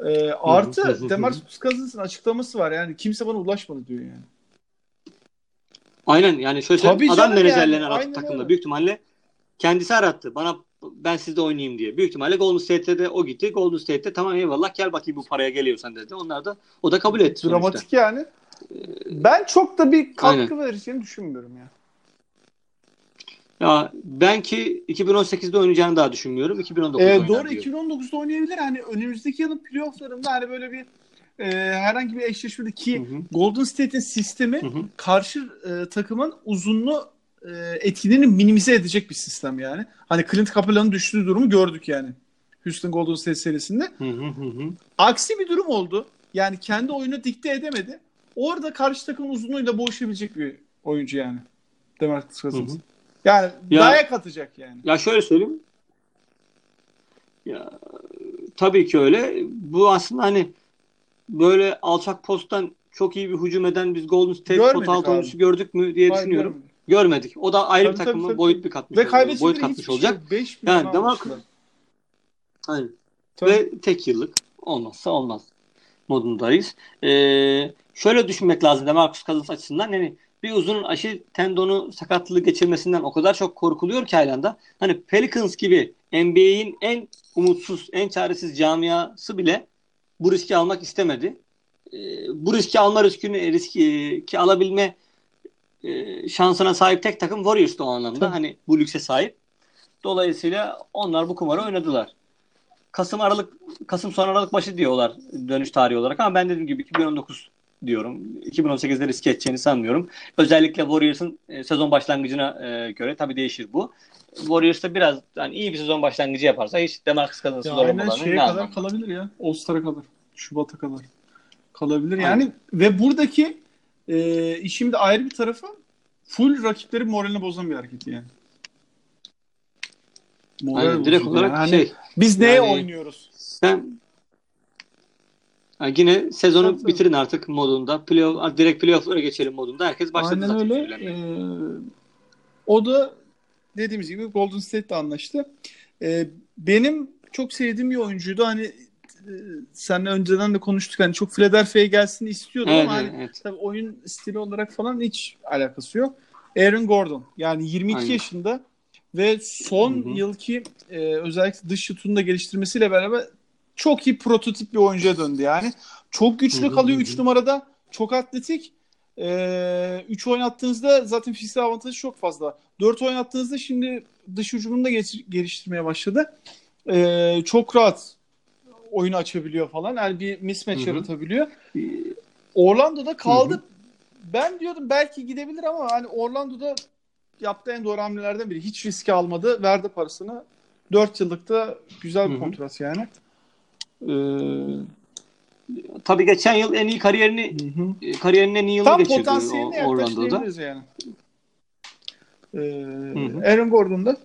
Ee, artı Demarcus Cousins'ın açıklaması var yani kimse bana ulaşmadı diyor yani. Aynen yani şöyle Tabii adam menajerlerini yani, arattı aynen takımda. öyle. Büyük ihtimalle kendisi arattı. Bana ben sizde oynayayım diye. Büyük ihtimalle Golden State'te de o gitti. Golden State'te tamam eyvallah gel bakayım bu paraya geliyorsan dedi. Onlar da o da kabul etti sonuçta. Dramatik yani. Ben çok da bir katkı vereceğini düşünmüyorum ya. Ya ben ki 2018'de oynayacağını daha düşünmüyorum. 2019'da Ee, doğru diyorum. 2019'da oynayabilir. Hani önümüzdeki yılın playofflarında hani böyle bir e, herhangi bir eşleşmede ki Hı hı, Golden State'in sistemi hı hı. karşı e, takımın uzunluğu e, etkilerini minimize edecek bir sistem yani. Hani Clint Capela'nın düştüğü durumu gördük yani. Houston Golden State serisinde. Hı hı hı. Aksi bir durum oldu. Yani kendi oyunu dikte edemedi. Orada karşı takımın uzunluğuyla boğuşabilecek bir oyuncu yani. Demarcus Cousins. Yani Ya- dayak atacak yani. Ya şöyle söyleyeyim. Ya tabii ki öyle. Bu aslında hani böyle alçak posttan çok iyi bir hücum eden biz Golden State Görmedik pot altı abi. oyuncusu gördük mü diye Hayır, düşünüyorum. görmedim. Görmedik. O da ayrı Tabii, bir tabii, boyut bir katmış. Ve olacak, boyut katmış hiçbir olacak. şey yok. 5 Yani Demarcus-. Aynen. Tabii. Ve tek yıllık olmazsa olmaz modundayız. Ee, şöyle düşünmek lazım Demarcus Cousins açısından. Yani bir uzun aşı tendonu sakatlığı geçirmesinden o kadar çok korkuluyor ki hala Hani Pelicans gibi NBA'in en umutsuz, en çaresiz camiası bile bu riski almak istemedi. e, bu riski alma riskini riski ki alabilme e, şansına sahip tek takım Warriors o anlamda. Tabii. Hani bu lükse sahip. Dolayısıyla onlar bu kumarı oynadılar. Kasım Aralık Kasım son Aralık başı diyorlar dönüş tarihi olarak ama ben dediğim gibi 2019 diyorum. 2018'de risk edeceğini sanmıyorum. Özellikle Warriors'ın e, sezon başlangıcına e, göre tabii değişir bu. Warriors'ta biraz yani iyi bir sezon başlangıcı yaparsa hiç Demarcus Cousins'ı zor aynen olmalarının şeye kadar kalabilir ya. All-Star'a kadar. Şubat'a kadar. Kalabilir Aynen. yani. Ve buradaki e, işin de ayrı bir tarafı full rakipleri moralini bozan bir hareket yani. Moral Aynen, direkt olarak yani. şey Biz neye yani- oynuyoruz? sen yani yine sezonu Tabii, bitirin artık modunda. Playoff, direkt playoff'lara geçelim modunda. Herkes başladı Aynen zaten öyle. Ee, o da dediğimiz gibi Golden State'le anlaştı. Ee, benim çok sevdiğim bir oyuncuydu. Hani e, seninle önceden de konuştuk. Hani çok Philadelphia'ya gelsin istiyordum Evet, ama hani evet. tabii oyun stili olarak falan hiç alakası yok. Aaron Gordon yani 22 Aynen. yaşında ve son Hı hı. yılki e, özellikle dış şutunu da geliştirmesiyle beraber çok iyi prototip bir oyuncuya döndü yani. Çok güçlü Hı hı, kalıyor hı 3 hı. numarada. Çok atletik. 3 oynattığınızda zaten fiziksel avantajı çok fazla. 4 oynattığınızda şimdi dış hücumunu da geliştirmeye başladı. Ee, çok rahat oyunu açabiliyor falan. Yani bir mismatch Hı hı. yaratabiliyor. Orlando'da kaldı. Ben diyordum belki gidebilir ama hani Orlando'da yaptığı en doğru hamlelerden biri. Hiç riski almadı. Verdi parasını. 4 yıllıkta güzel bir kontrat yani. Ee, Tabii geçen yıl en iyi kariyerini hı hı. e, kariyerinin en iyi yılını Tam geçirdi potansiyeline Orlando'da. yani. Ee, hı. Aaron Gordon'da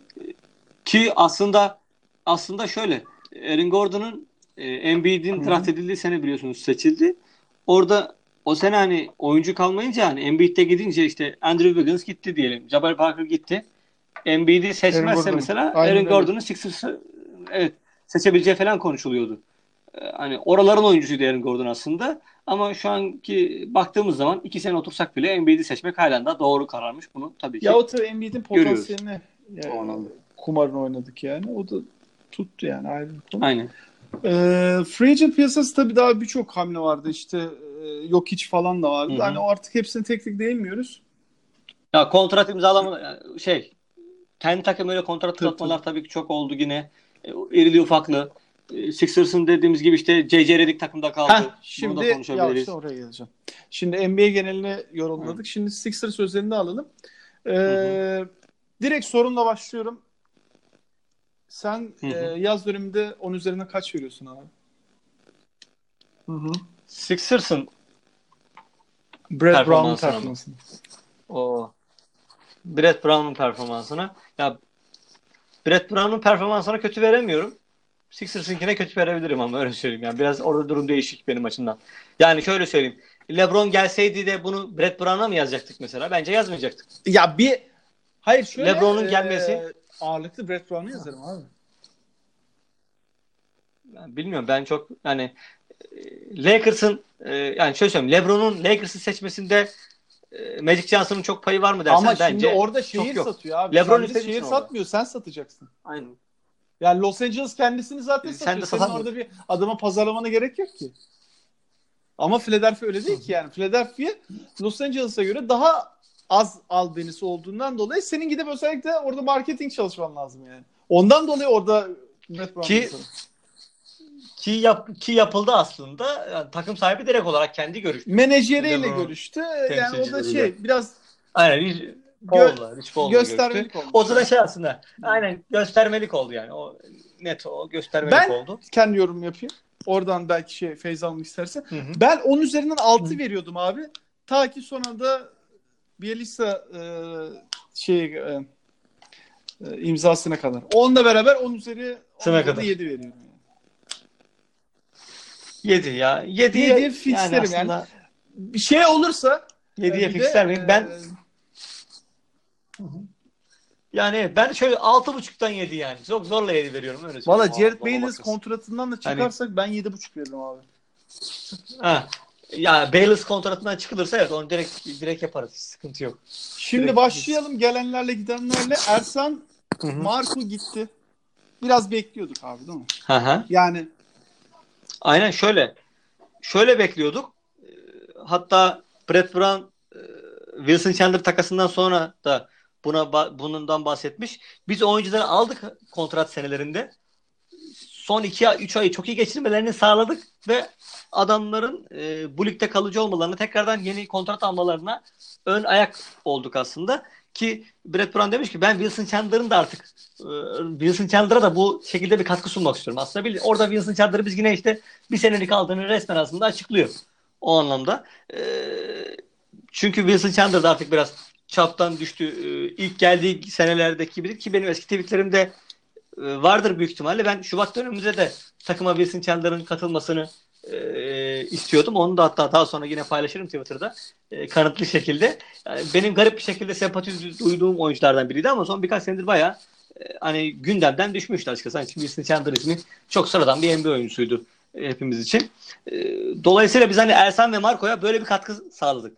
Ki aslında aslında şöyle Aaron Gordon'un e, Embiid'in draft edildiği sene biliyorsunuz seçildi. Orada o sene hani oyuncu kalmayınca hani Embiid'de gidince işte Andrew Wiggins gitti diyelim. Jabari Parker gitti. Embiid'i Aaron seçmezse Gordon. mesela Aynen Aaron. Gordon'un Sixers'ı evet seçebileceği falan konuşuluyordu. E, Hani oraların oyuncusuydu Aaron Gordon aslında. Ama şu anki baktığımız zaman iki sene otursak bile Embiid'i seçmek halen daha doğru kararmış. Bunu tabii ki ya o tabii Embiid'in potansiyelini yani, kumarını oynadık yani. O da tuttu yani ayrı bir konu. Aynen. Ee, free agent piyasası tabii daha birçok hamle vardı. İşte e, yok hiç falan da vardı. Hı hı. Hani o artık hepsini tek tek değinmiyoruz. Ya kontrat imzalama yani şey kendi takım öyle kontrat uzatmalar tabii ki çok oldu yine. E, irili ufaklı. Sixers'ın dediğimiz gibi işte J.J. Redick takımda kaldı. Heh, şimdi ya işte oraya geleceğim. Şimdi NBA geneline yorumladık. Şimdi Sixers özelinde alalım. Ee, Hı direkt sorunla başlıyorum. Sen Hı hı. e, yaz döneminde 10 üzerinden kaç veriyorsun abi? Hı hı. Sixers'ın Brad Brown'un performansını. o Brett Brown'un performansına ya Brett Brown'un performansına kötü veremiyorum. Sixers'ınkine kötü verebilirim ama öyle söyleyeyim. Yani biraz orada durum değişik benim açımdan. Yani şöyle söyleyeyim. LeBron gelseydi de bunu Brett Brown'a mı yazacaktık mesela? Bence yazmayacaktık. Ya bir hayır şöyle LeBron'un e, gelmesi- ağırlıklı Brad Brown'u yazarım abi. Ben bilmiyorum ben çok hani e, Lakers'ın e, yani şöyle söyleyeyim LeBron'un Lakers'ı seçmesinde e, Magic Johnson'ın çok payı var mı dersen Ama bence şimdi orada şehir satıyor abi. LeBron şehir satmıyor. Sen satacaksın. Aynen. Yani Los Angeles kendisini zaten Sen satıyor. de Senin orada bir adama pazarlamana gerek yok ki. Ama Philadelphia öyle değil ki yani. Philadelphia Los Angeles'a göre daha az albenisi olduğundan dolayı senin gidip özellikle orada marketing çalışman lazım yani. Ondan dolayı orada Ki-. Ki yap ki yapıldı aslında. Yani takım sahibi direkt olarak kendi görüştü. menajeriyle görüştü. Yani o da şey biraz Aynen Paul'la, Rich Paul'la göstermelik olmuş. O sıra şey aslında. Aynen göstermelik oldu yani. O net o göstermelik Ben- oldu. kendi yorum yapayım. Oradan belki şey feyz almak istersen. Hı hı. Ben 10 üzerinden 6 veriyordum abi. Ta ki son anda Bielisa e, şey e, e, imzasına kadar. Onunla beraber 10 üzeri Sına 10 kadar. 7 veriyorum. Yani. 7 ya. 7 Yediye fixlerim yani. Bir şey olursa 7'ye bir de, fixler miyim? Ben e, yani ben şöyle 6.5'tan 7 yani. Çok zorla 7 veriyorum öyle. Valla Jared Bayless kontratından da çıkarsak ben 7.5 veririm abi. Ha. Ya Bayless kontratından çıkılırsa evet onu direkt direkt yaparız. Hiç sıkıntı yok. Şimdi Direkt- başlayalım gelenlerle gidenlerle. Ersan Marco gitti. Biraz bekliyorduk abi değil mi? Hı hı. Yani Aynen şöyle. Şöyle bekliyorduk. hatta Brett Brown e, Wilson Chandler takasından sonra da buna bundan bahsetmiş. Biz oyuncuları aldık kontrat senelerinde. Son 2 3 ayı çok iyi geçirmelerini sağladık ve adamların e, bu ligde kalıcı olmalarını tekrardan yeni kontrat almalarına ön ayak olduk aslında. Ki Brett Brown demiş ki ben Wilson Chandler'ın da artık e, Wilson Chandler'a da bu şekilde bir katkı sunmak istiyorum. Aslında bir, orada Wilson Chandler'ı biz yine işte bir senelik aldığını resmen aslında açıklıyor. O anlamda. E, çünkü Wilson Chandler da artık biraz çaptan düştü. E, ilk geldiği senelerdeki gibi ki benim eski tweetlerimde e, vardır büyük ihtimalle. Ben Şubat dönemimize de takıma Wilson Chandler'ın katılmasını e, istiyordum. Onu da hatta daha sonra yine paylaşırım Twitter'da e, kanıtlı şekilde. Yani benim garip bir şekilde sempati duyduğum oyunculardan biriydi ama son birkaç senedir bayağı hani gündemden düşmüştü açıkçası. Hani Wilson Chandler ismi çok sıradan bir NBA oyuncusuydu hepimiz için. Dolayısıyla biz hani Ersan ve Marco'ya böyle bir katkı sağladık.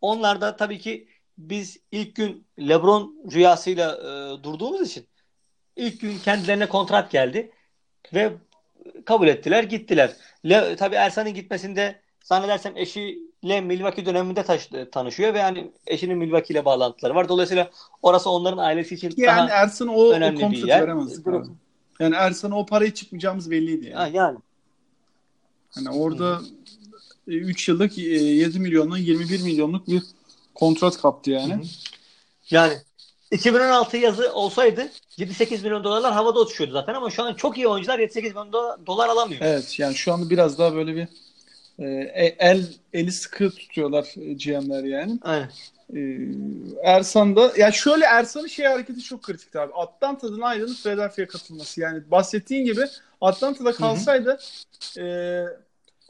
Onlar da tabii ki biz ilk gün LeBron rüyasıyla e, durduğumuz için ilk gün kendilerine kontrat geldi ve kabul ettiler, gittiler. Le, tabii Ersan'ın gitmesinde zannedersem eşiyle Milwaukee döneminde taş, tanışıyor ve yani eşinin Milwaukee ile bağlantıları var. Dolayısıyla orası onların ailesi için yani daha Ersan o, önemli o kontratı veremez. Yani Ersan'a o parayı çıkmayacağımız belliydi yani. Ha, yani. Hani orada hmm. 3 yıllık 7 e, milyonluk 21 milyonluk bir kontrat kaptı yani. Hı hı. Yani 2016 yazı olsaydı 7-8 milyon dolarlar havada uçuşuyordu zaten ama şu an çok iyi oyuncular 7-8 milyon dolar, dolar alamıyor. Evet yani şu anda biraz daha böyle bir e, e el eli sıkı tutuyorlar e, GM'ler yani. Aynen. Ee, Ersan da ya şöyle Ersan'ın şey hareketi çok kritikti abi. Atlanta'dan ayrılıp Philadelphia'ya katılması. Yani bahsettiğin gibi Atlanta'da kalsaydı e,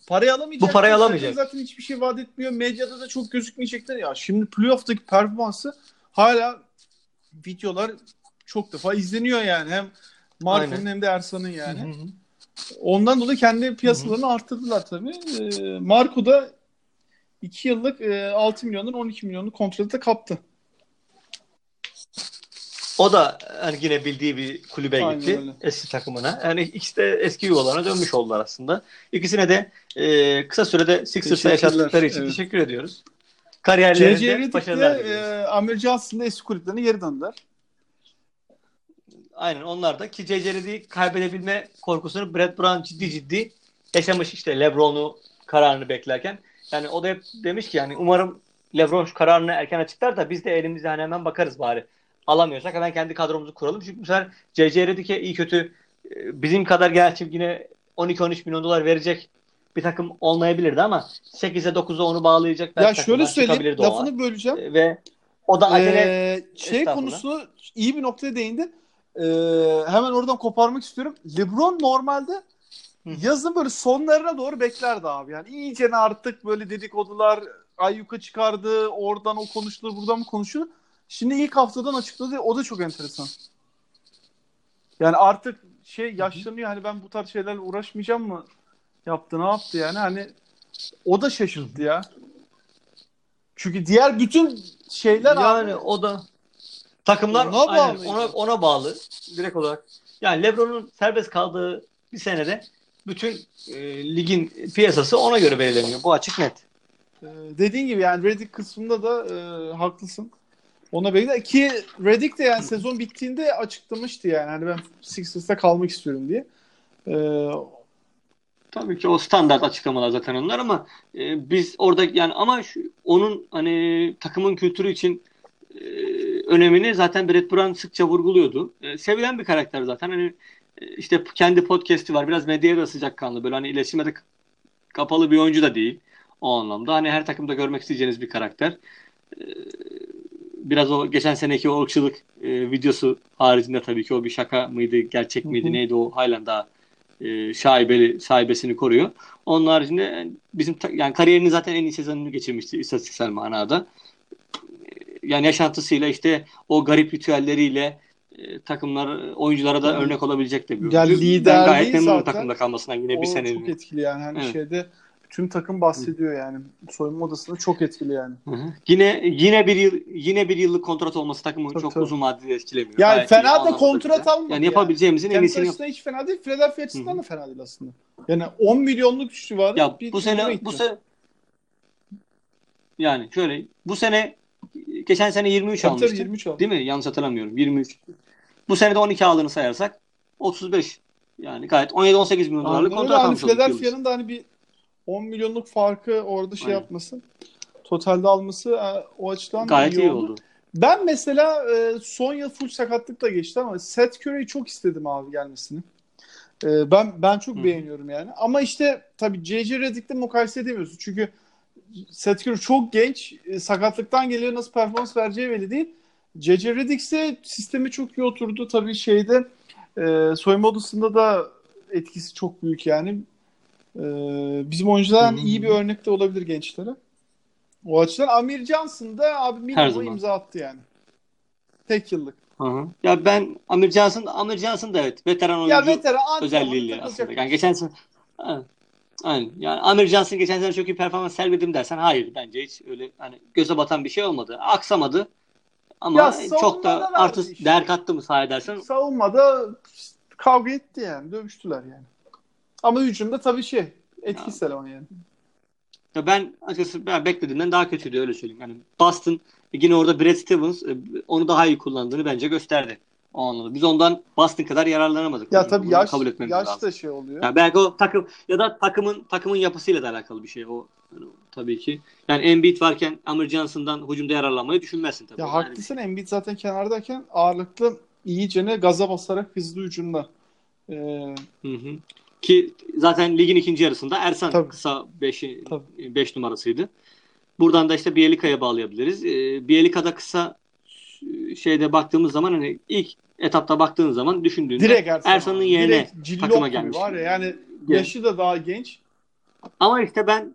parayı alamayacak. Bu parayı alamayacak. Zaten hiçbir şey vaat etmiyor. Medyada da çok gözükmeyecekler. Ya şimdi playoff'taki performansı hala videolar çok defa izleniyor yani. Hem Marco'nun hem de Ersan'ın yani. Hı hı. Ondan dolayı kendi piyasalarını hı hı. arttırdılar tabii. Ee, Marco da 2 yıllık e, 6 milyondan 12 milyonluk kontratı kaptı. O da hani yine bildiği bir kulübe Aynen gitti. Öyle. Eski takımına. Yani ikisi de eski yuvalarına dönmüş oldular aslında. İkisine de e, kısa sürede Sixers'ta yaşattıkları için evet. teşekkür ediyoruz. Kariyerlerinde başarılar diliyoruz. E, Amir Johnson'da eski kulüplerine geri döndüler. Aynen onlar da ki. Redick'i kaybedebilme korkusunu Brett Brown ciddi ciddi yaşamış işte LeBron'u kararını beklerken. Yani o da hep demiş ki yani umarım LeBron şu kararını erken açıklar da biz de elimizde hani hemen bakarız bari. Alamıyorsak hemen kendi kadromuzu kuralım. Çünkü bu sefer J.J. Redick'e iyi kötü e, bizim kadar gerçi yine 12-13 milyon dolar verecek bir takım olmayabilirdi ama 8'e 9'a onu bağlayacak. Ya şöyle söyleyeyim lafını böleceğim. E, ve o da acele ee, şey konusunu iyi bir noktaya değindi. Ee, hemen oradan koparmak istiyorum. LeBron normalde yazın böyle sonlarına doğru beklerdi abi. Yani iyice artık böyle dedikodular ayyuka çıkardı. Oradan o konuşulur, buradan mı konuşulur. Şimdi ilk haftadan açıkladı. O da çok enteresan. Yani artık şey yaşlanıyor. Hani ben bu tarz şeylerle uğraşmayacağım mı? Yaptı ne yaptı yani? Hani o da şaşırttı ya. Çünkü diğer bütün şeyler yani abi, o da takımlar ona aynen, ona, ona bağlı direkt olarak. Yani LeBron'un serbest kaldığı bir senede bütün e, ligin piyasası ona göre belirleniyor. Bu açık net. Ee, dediğin gibi yani Redick kısmında da e, haklısın. Ona bekle ki Redick de yani sezon bittiğinde açıklamıştı yani hani ben Sixers'ta kalmak istiyorum diye. Ee, Tabii ki o standart açıklamalar zaten onlar ama e, biz orada yani ama şu, onun hani takımın kültürü için e, önemini zaten Brett Brown sıkça vurguluyordu. E, sevilen bir karakter zaten. Hani e, işte kendi podcast'i var. Biraz medyaya da sıcakkanlı. Böyle hani iletişime de kapalı bir oyuncu da değil. O anlamda. Hani her takımda görmek isteyeceğiniz bir karakter. E, biraz o geçen seneki o ırkçılık e, videosu haricinde tabii ki o bir şaka mıydı, gerçek miydi, Hı-hı. neydi o halen daha e, şaibeli sahibesini koruyor. Onun haricinde bizim yani kariyerinin zaten en iyi sezonunu geçirmişti istatistiksel manada. Yani yaşantısıyla işte o garip ritüelleriyle e, takımlar oyunculara da örnek olabilecek de bir. Yani liderliği ben gayet memnunum takımda kalmasına yine bir sene. Çok etkili yani. Hani evet. şeyde tüm takım bahsediyor yani. Soyunma odasında çok etkili yani. Hı hı. Yine yine bir yıl yine bir yıllık kontrat olması takımı tabii, çok tabii. uzun vadede etkilemiyor. Yani Gayet fena da kontrat almadı. Yani yapabileceğimizin yani. en iyisini yap. hiç fena değil. Philadelphia açısından da fena değil aslında. Yani 10 milyonluk civarı ya, bir bu sene bu sene Yani şöyle bu sene geçen sene 23 Tabii almıştı. tabii 23 aldı. Değil mi? Yanlış hatırlamıyorum. 23. Bu sene de 12 aldığını sayarsak 35. Yani gayet 17-18 milyon dolarlık kontrat Hani almış olduk. Philadelphia'nın da hani bir 10 milyonluk farkı orada şey Aynen. yapması. Totalde alması e, o açıdan da Gayet iyi oldu. Ben mesela e, son yıl full sakatlıkla geçti ama Seth Curry'i çok istedim abi gelmesini. E, ben ben çok Hı. beğeniyorum yani. Ama işte tabii J.J. Redick'le mukayese edemiyorsun. Çünkü Seth Curry çok genç. e, sakatlıktan geliyor nasıl performans vereceği belli değil. J.J. Redick ise sistemi çok iyi oturdu. Tabii şeyde e, soyunma odasında da etkisi çok büyük yani. E, bizim oyunculardan Hı hı. iyi bir örnek de olabilir gençlere. O açıdan Amir Johnson da abi zaman. imza attı yani. Tek yıllık. Hı hı. Ya ben Amir Johnson, Amir Johnson da evet veteran oyuncu Ya veteran özelliğiyle aslında. Yani geçen sene. Aynen. Yani Amir Johnson geçen sene çok iyi performans sergiledim dersen hayır bence hiç öyle hani göze batan bir şey olmadı. Aksamadı. Ama Ya çok da artı işte. değer kattı mı sahaya dersen Savunmada kavga etti yani. Dövüştüler yani. Ama hücumda tabii şey etkisiz eleman yani. Ya ben açıkçası ben beklediğimden daha kötüydü öyle söyleyeyim. Yani Boston yine orada Brad Stevens e, onu daha iyi kullandığını bence gösterdi. O anlamda. Biz ondan Boston kadar yararlanamadık. Ya Bunu tabii yaş, kabul etmemiz yaş lazım. da şey oluyor. Ya belki o takım ya da takımın takımın yapısıyla da alakalı bir şey o yani tabii ki. Yani Embiid varken Amir Johnson'dan hücumda yararlanmayı düşünmezsin tabii. Ya Yani haklısın Embiid zaten kenardayken ağırlıklı iyicene gaza basarak hızlı hücumda. Ee, Hı hı. Ki zaten ligin ikinci yarısında Ersan Tabii. kısa 5'i Tabii. 5 numarasıydı. Buradan da işte Bielika'ya bağlayabiliriz. Ee, Bielika'da kısa e, şeyde baktığımız zaman hani ilk etapta baktığın zaman düşündüğünde direkt Ersan. Ersan'ın yerine takıma gelmiş. var ya yani yaşı da daha genç. Ama işte ben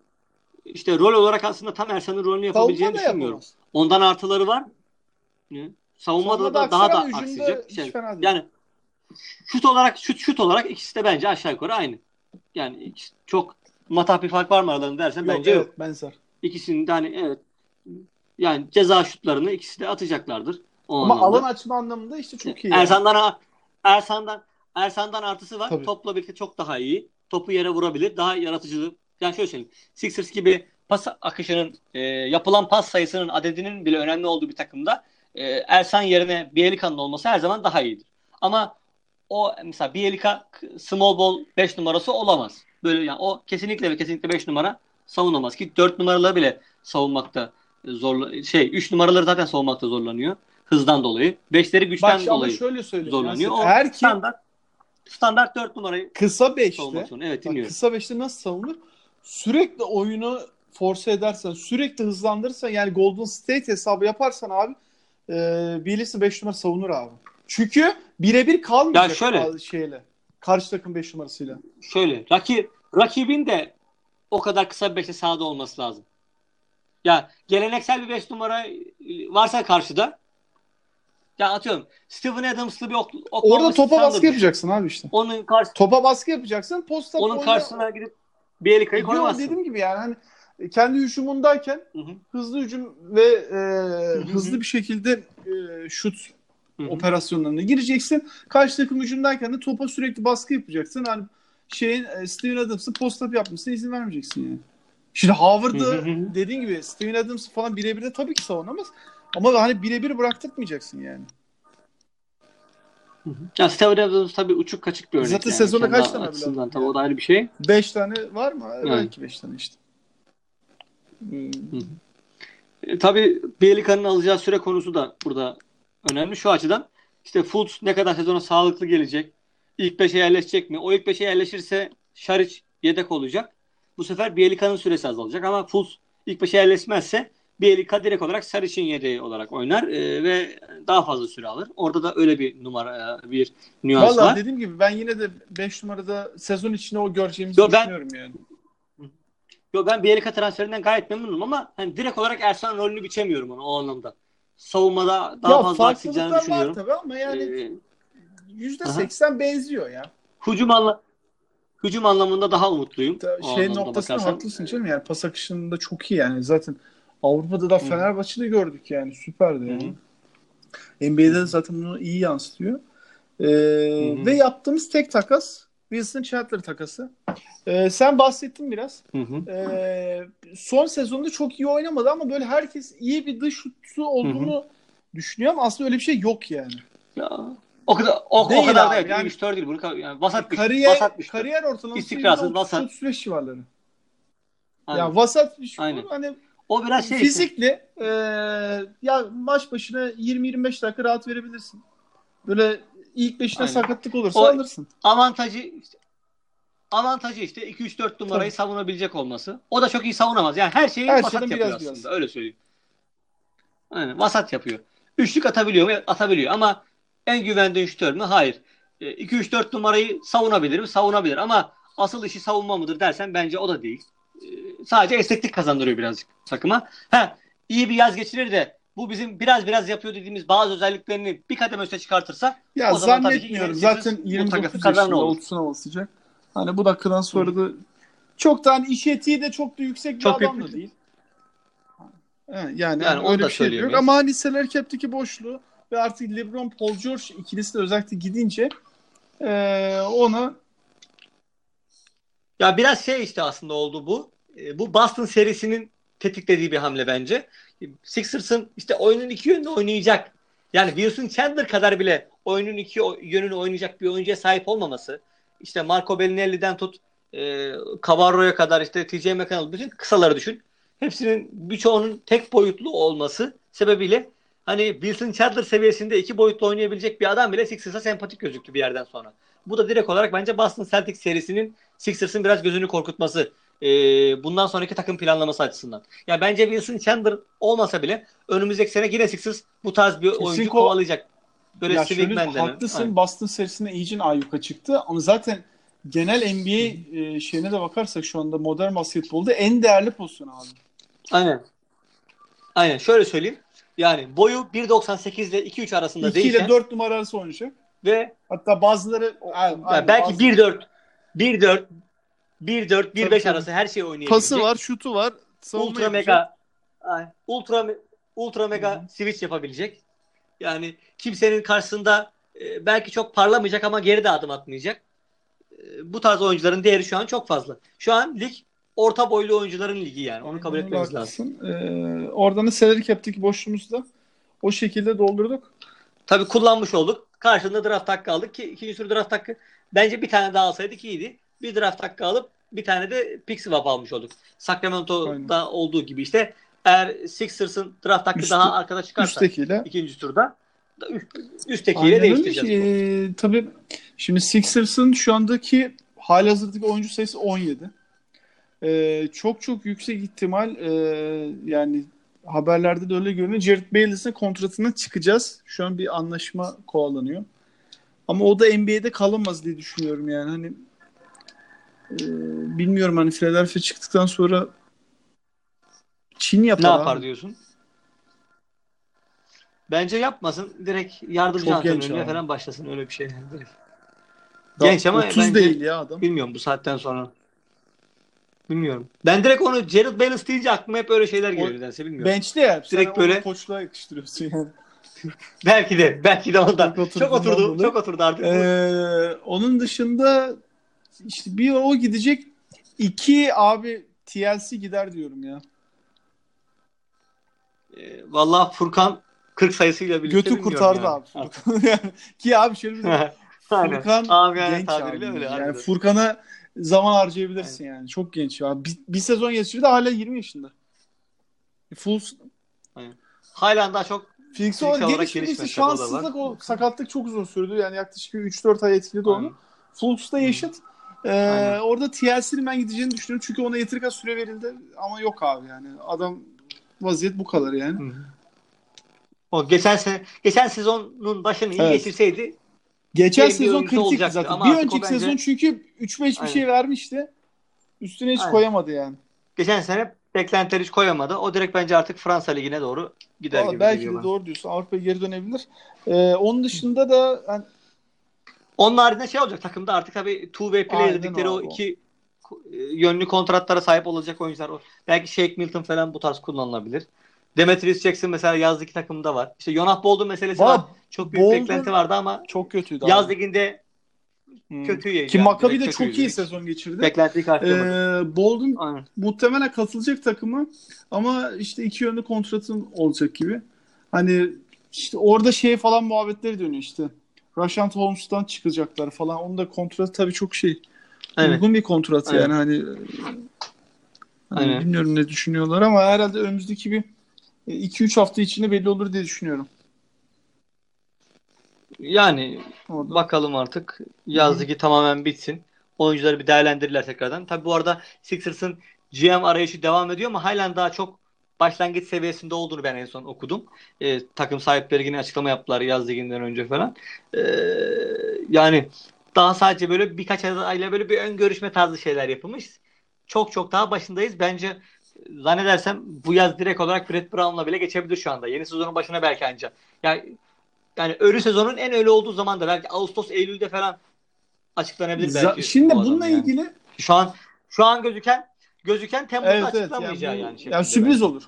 işte rol olarak aslında tam Ersan'ın rolünü yapabileceğini Savunma da düşünmüyorum. yapamaz. Ondan artıları var. Savunmada Savunmada da daha da ama hücumda aksayacak. Şey, yani şut olarak şut şut olarak ikisi de bence aşağı yukarı aynı. Yani çok matah bir fark var mı aralarında dersen Yok, bence yok. evet, benzer. İkisinin de hani evet yani ceza şutlarını ikisi de atacaklardır. O Ama anlamda. alan açma anlamında işte çok iyi. yani. Ersan'dan Ersan'dan Ersan'dan artısı var. Tabii. Topla birlikte çok daha iyi. Topu yere vurabilir. Daha yaratıcı. Yani şöyle söyleyeyim. Sixers gibi pas akışının e, yapılan pas sayısının adedinin bile önemli olduğu bir takımda e, Ersan yerine Bielika'nın olması her zaman daha iyidir. Ama o mesela Bielika small ball 5 numarası olamaz. Böyle yani o kesinlikle ve kesinlikle 5 numara savunamaz ki 4 numaraları bile savunmakta zorla şey 3 numaraları zaten savunmakta zorlanıyor hızdan dolayı. 5'leri Bak güçten ama dolayı şöyle zorlanıyor. O eğer ki standart standart 4 numarayı kısa savunmak 5'te zorunda. Evet Bak, dinliyorum. kısa beşte nasıl savunur? Sürekli oyunu force edersen, sürekli hızlandırırsan yani Golden State hesabı yaparsan abi e, birisi 5 numara savunur abi. Çünkü birebir kalmayacak Ya şöyle. şeyle. Karşı takım 5 numarasıyla. Şöyle rakip rakibin de o kadar kısa bir 5'te sahada olması lazım. Ya geleneksel bir 5 numara varsa karşıda ya atıyorum Steven Adams'lı bir ok, oklama Orada topa baskı yapacaksın abi işte. Onun karşı Topa baskı yapacaksın. Posta onun oyna- karşısına gidip Bielika'yı Yok, koymazsın. dediğim gibi yani hani kendi hücumundayken Hı hı, hızlı hücum ve e, hızlı bir şekilde e, şut hı hı. operasyonlarına gireceksin. Karşı takım hücumdayken de topa sürekli baskı yapacaksın. Hani şeyin e, Steven Adams'ın post-up yapmasına izin vermeyeceksin yani. Şimdi Howard'ı Hı hı hı. dediğin gibi Steven Adams falan birebir de tabii ki savunamaz. Ama hani birebir bıraktırmayacaksın yani. Ya Steven Adams tabii uçuk kaçık bir örnek. Zaten yani. sezonda Kendi kaç tane bile tabii o da ayrı bir şey. Beş tane var mı? Belki beş tane işte. Hmm. E, tabii Bielika'nın alacağı süre konusu da burada önemli şu açıdan. İşte Fultz ne kadar sezona sağlıklı gelecek? İlk 5'e yerleşecek mi? O ilk 5'e yerleşirse Şaric yedek olacak. Bu sefer Bielika'nın süresi azalacak ama Fultz ilk 5'e yerleşmezse Bielika direkt olarak Saric'in yedeği olarak oynar e, ve daha fazla süre alır. Orada da öyle bir numara e, bir nüans Vallahi var. dediğim gibi ben yine de 5 numarada sezon içinde o göreceğimizi Yo, ben- düşünüyorum yani. Yo, ben Bielika transferinden gayet memnunum ama hani direkt olarak Ersan rolünü biçemiyorum onu o anlamda. Savunmada daha ya fazla aksayacağını farklılıklar var düşünüyorum. tabii ama yani Ee, %80 benziyor ya. hücum anla hücum anlamında daha umutluyum. Ta- Şey noktasında haklısın canım yani pas akışında çok iyi yani zaten Avrupa'da da. Fenerbahçe'de gördük yani süperdi yani. NBA'de de zaten bunu iyi yansıtıyor. Ee, ve yaptığımız tek takas Wilson Chandler takası. Ee, sen bahsettin biraz. Hı hı. Ee, son sezonda çok iyi oynamadı ama böyle herkes iyi bir dış şutsu olduğunu düşünüyor ama aslında öyle bir şey yok yani. Ya, o kadar o, Değil o kadar değil. yani- Yani, 3 4 değil. Bunu yani vasat bir Kariyer vasat bir şut. kariyer ortalaması İstikrarsız, vasat. 35 civarları. Aynen. Ya vasat bir şut. Hani o biraz şey fizikli e, ya maç başına 20-25 dakika rahat verebilirsin. Böyle ilk beşine Aynen. sakatlık olursa O- alırsın. avantajı avantajı işte 2 3 4 numarayı Tabii. savunabilecek olması. O da çok iyi savunamaz. Yani her şeyi Her vasat yapıyor biraz aslında. biraz. Öyle söyleyeyim. Aynen vasat yapıyor. Üçlük atabiliyor mu? Atabiliyor ama en güvendiğin şütör mü? Hayır. 2 3 4 numarayı savunabilir mi? Savunabilir ama asıl işi savunma mıdır dersen bence o da değil. E, Sadece esneklik kazandırıyor birazcık takıma. Ha, iyi bir yaz geçirir de bu bizim biraz biraz yapıyor dediğimiz bazı özelliklerini bir kademe üste çıkartırsa Ya O zaman tabii ki zannetmiyorum. yine Zaten Sixers bu 29 takası kazanır yaşında olur. 30'una basacak. Hani bu dakikadan sonra da çok da hani iş etiği de çok da yüksek bir Çok adam da değil. Yani, Yani onu öyle da bir şey yok. Ama hani salary cap'teki boşluğu ve artık LeBron, Paul George ikilisi de özellikle gidince eee ona Ya biraz şey işte aslında oldu bu. E, bu Boston serisinin tetiklediği bir hamle bence. Sixers'ın işte oyunun iki yönünü oynayacak. Yani Wilson Chandler kadar bile oyunun iki yönünü oynayacak bir oyuncuya sahip olmaması. İşte Marco Bellinelli'den tut e, Cabarro'ya kadar işte TJ McConnell bütün kısaları düşün. Hepsinin birçoğunun tek boyutlu olması sebebiyle hani Wilson Chandler seviyesinde iki boyutlu oynayabilecek bir adam bile Sixers'a sempatik gözüktü bir yerden sonra. Bu da direkt olarak bence Boston Celtics serisinin Sixers'ın biraz gözünü korkutması. E, bundan sonraki takım planlaması açısından. Ya bence Wilson Chandler olmasa bile önümüzdeki sene yine Sixers bu tarz bir Kesin oyuncu ko- kovalayacak. Böyle ya şöyle haklısın Aynen. Boston serisinde iyice ayyuka çıktı ama zaten genel NBA e, şeyine de bakarsak şu anda modern basketbolda en değerli pozisyon abi. Aynen. Aynen. Şöyle söyleyeyim. Yani boyu 1.98 ile 2.3 arasında 2 ile değişen 4 numara arası oynayacak. ve Hatta bazıları yani Aynen, belki bazı- 1.4 1.4 1.4 1.5 Tabii, tabii. arası her şeyi oynayabilecek. pası var, şutu var, ultra yapacak. mega ultra ultra mega hı. switch yapabilecek. Yani kimsenin karşısında e, belki çok parlamayacak ama geri de adım atmayacak. E, bu tarz oyuncuların değeri şu an çok fazla. Şu an lig orta boylu oyuncuların ligi yani. Onu kabul etmemiz lazım. Ee, oradan da salary cap'teki boşluğumuzu da o şekilde doldurduk. Tabii kullanmış olduk. Karşında draft hakkı aldık ki ikinci tur draft hakkı bence bir tane daha alsaydık iyiydi. Bir draft hakkı alıp bir tane de pick swap almış olduk. Sacramento'da olduğu gibi işte eğer Sixers'ın draft hakkı Üstü- daha arkada çıkarsa Üsttekiyle. ikinci turda da üst- üsttekiyle Aynen değiştireceğiz. Ee, tabii şimdi Sixers'ın şu andaki halihazırdaki oyuncu sayısı 17. Ee, çok çok yüksek ihtimal e, yani haberlerde de öyle görünüyor. Jared Bayless'in kontratına çıkacağız. Şu an bir anlaşma kovalanıyor. Ama o da NBA'de kalamaz diye düşünüyorum yani. Hani e, bilmiyorum hani Philadelphia çıktıktan sonra Çin yapar. Ne abi. yapar diyorsun? Bence yapmasın. Direkt yardımcı Çok antrenörlüğe abi. falan başlasın öyle bir şey. Direkt. Daha Genç ama 30 bence değil ya adam. bilmiyorum bu saatten sonra. Bilmiyorum. Ben direkt onu Jared Bayless deyince aklıma hep öyle şeyler geliyor nedense bilmiyorum. Bench'te ya. Sen Direkt onu böyle- koçluğa yakıştırıyorsun yani. Belki de. Belki de ondan. Çok Çok oturduğundan oturdu. Çok oturdu artık. Ee, onun dışında işte bir o gidecek. iki abi TLC gider diyorum ya. Ee, vallahi Furkan 40 sayısıyla birlikte Götü kurtardı yani. abi. Furkan. Yani ki abi şöyle bir Aynen. Furkan Abi yani genç abi. öyle. yani. Furkan'a zaman harcayabilirsin yani. Çok genç ya. Bir, bir sezon geçirdi hala 20 yaşında. Full Halen daha çok Phoenix olarak olarak gelişmedi işte gelişmedi, o da var. şanssızlık o sakatlık çok uzun sürdü. Yani yaklaşık bir 3-4 ay etkiledi Aynen. onu. Fultz'da yaşıt. Ee, Aynen. orada TLC'nin ben gideceğini düşünüyorum. Çünkü ona yeteri kadar süre verildi. Ama yok abi yani. Adam vaziyet bu kadar yani. Hı. O geçen sene geçen sezonun başını iyi Evet. geçirseydi Geçen sezon olacaktı zaten. ama Bir önceki bence- sezon çünkü 3-5 bir Aynen. şey vermişti. Üstüne hiç Aynen. koyamadı yani. geçen sene beklentileri hiç koyamadı. O direkt bence artık Fransa ligine doğru gider Vallahi gibi belki geliyor de bana. doğru diyorsun. Avrupa'ya geri dönebilir. Ee, onun dışında da yani Onun haricinde şey olacak takımda artık tabii two way player Aynen dedikleri o o. iki e, yönlü kontratlara sahip olacak oyuncular. Belki Shake Milton falan bu tarz kullanılabilir. Demetrius Jackson mesela yazdaki takımda var. İşte Jonas Bolden meselesi Valla var. Çok büyük Bolden- beklenti vardı ama çok kötüydü yaz abi. liginde Hmm. kötü Ki Maccabi de çok iyi sezon geçirdi. Beklentiyi karşılamadı. Ee, Bolden Aynen. muhtemelen katılacak takımı ama işte iki yönlü kontratın olacak gibi. Hani işte orada şey falan muhabbetleri dönüyor işte. Rashant Holmes'tan çıkacaklar falan. Onun da kontratı tabii çok şey. Evet. Uygun bir kontrat yani hani, hani Aynen. bilmiyorum ne düşünüyorlar ama herhalde önümüzdeki bir 2-3 hafta içinde belli olur diye düşünüyorum. Yani Orada. bakalım artık. Yaz ligi tamamen bitsin. Oyuncuları bir değerlendirirler tekrardan. Tabi bu arada Sixers'ın GM arayışı devam ediyor ama halen daha çok başlangıç seviyesinde olduğunu ben en son okudum. Ee, takım sahipleri yine açıklama yaptılar yaz liginden önce falan. Ee, yani daha sadece böyle birkaç ayla böyle bir ön görüşme tarzı şeyler yapılmış. Çok çok daha başındayız. Bence zannedersem bu yaz direkt olarak Brett Brown'la bile geçebilir şu anda. Yeni sezonun başına belki anca. Yani yani ölü sezonun en ölü olduğu zaman da belki Ağustos Eylül'de falan açıklanabilir belki. Şimdi bununla yani. ilgili şu an şu an gözüken gözüken Temmuz'da evet evet açıklamayacağı yani, bu- yani. yani, şeklinde sürpriz bence. olur.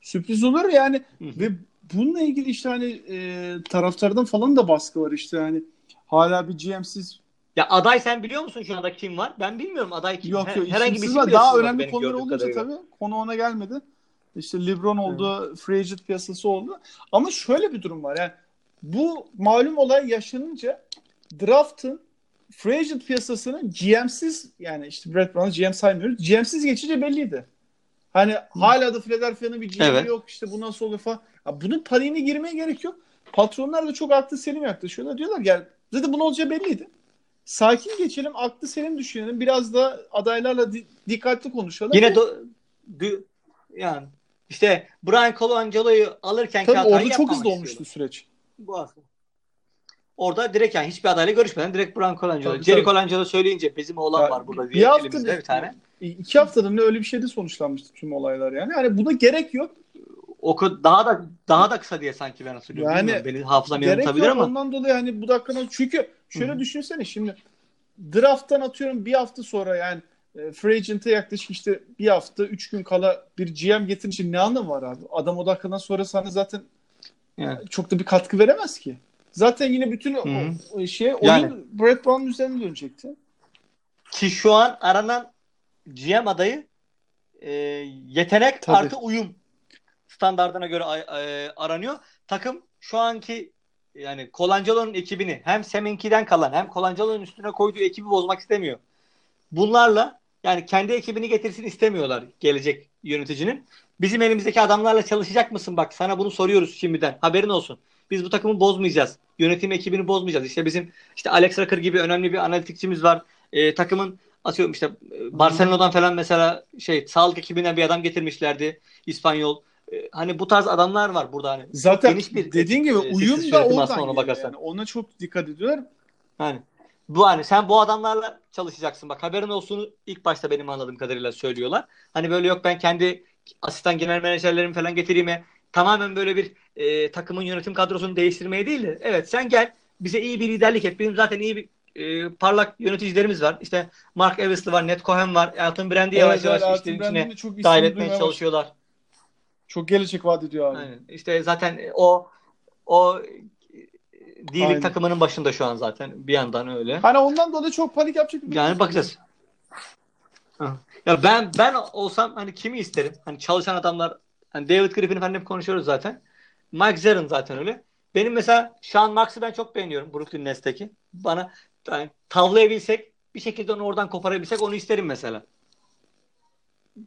Sürpriz olur yani Hı ve bununla ilgili işte hani e, taraftardan falan da baskı var işte hani hala bir GM'siz Ya aday sen biliyor musun şu anda kim var? Ben bilmiyorum aday kim. yok yok herhangi bir isim var. Daha önemli konular olunca kadarıyla. tabii konu ona gelmedi. İşte LeBron oldu, free agent piyasası oldu. Ama şöyle bir durum var yani bu malum olay yaşanınca draft'ın free agent piyasasının GM'siz yani işte Brett Brown'u GM saymıyoruz. GM'siz geçince belliydi. Hani hala da Philadelphia'nın bir GM'i Evet. yok işte bu nasıl olur falan. Ya bunun paniğine girmeye gerek yok. Patronlar da çok aklı selim yaklaşıyorlar. Diyorlar ki, yani zaten bunun olacağı belliydi. Sakin geçelim, aklı selim düşünelim. Biraz da adaylarla di- dikkatli konuşalım. Yine do- dü- yani işte Brian Colancolo'yu alırken Tabii orada çok hızlı olmuştu süreç. Bu aslında. Orada direkt yani hiçbir adayla görüşmeden direkt Brian Colangelo. Jerry. Colangelo söyleyince bizim oğlan Ya, var burada bir hafta bir- tane. İki haftada ne öyle bir şeyde sonuçlanmıştı tüm olaylar yani. Hani buna gerek yok. Oku daha da daha da kısa diye sanki ben hatırlıyorum. Yani Benim hafızam yanıltabilir ama. ondan dolayı hani bu dakikadan çünkü şöyle Hı. düşünsene şimdi draft'tan atıyorum bir hafta sonra yani e, free agent'e yaklaşık işte bir hafta üç gün kala bir GM getirin için ne anlamı var abi? Adam o dakikadan sonra sana zaten Yani. çok da bir katkı veremez ki. Zaten yine bütün o, şey oyun Yani. Brett Brown'un üzerine dönecekti. Ki şu an aranan GM adayı e, yetenek Tabii. artı uyum standardına göre a- e, aranıyor. Takım şu anki yani Colangelo'nun ekibini hem Seminki'den kalan hem Colangelo'nun üstüne koyduğu ekibi bozmak istemiyor. Bunlarla yani kendi ekibini getirsin istemiyorlar gelecek yöneticinin. Bizim elimizdeki adamlarla çalışacak mısın? Bak sana bunu soruyoruz şimdiden. Haberin olsun. Biz bu takımı bozmayacağız. Yönetim ekibini bozmayacağız. İşte bizim işte Alex Rucker gibi önemli bir analitikçimiz var. E, takımın atıyorum işte e, Barcelona'dan falan mesela şey sağlık ekibinden bir adam getirmişlerdi. İspanyol. E, hani bu tarz adamlar var burada hani. Zaten geniş bir dediğin gibi e, uyum da oradan ona bakarsan. yani. Ona çok dikkat ediyorlar. Yani bu hani sen bu adamlarla çalışacaksın. Bak haberin olsun ilk başta benim anladığım kadarıyla söylüyorlar. Hani böyle yok ben kendi asistan genel menajerlerimi falan getireyim. Tamamen böyle bir e, takımın yönetim kadrosunu değiştirmeye değil de evet sen gel bize iyi bir liderlik et. Benim zaten iyi bir e, parlak yöneticilerimiz var. İşte Mark Eversley var, Ned Cohen var. Elton Brand'i yavaş yavaş Elton işlerin içine çok dahil etmeye çalışıyorlar. Çok gelecek vaat ediyor abi. Aynen. İşte zaten o o D-League Aynen. takımının başında şu an zaten bir yandan öyle. Hani ondan dolayı çok panik yapacak bir Yani bakacağız. Ya ben ben olsam hani kimi isterim? Hani çalışan adamlar hani David Griffin'i falan hep konuşuyoruz zaten. Mike Zaren zaten öyle. Benim mesela Sean Marks'ı ben çok beğeniyorum Brooklyn Nets'teki. Bana yani tavlayabilsek bir şekilde onu oradan koparabilsek onu isterim mesela.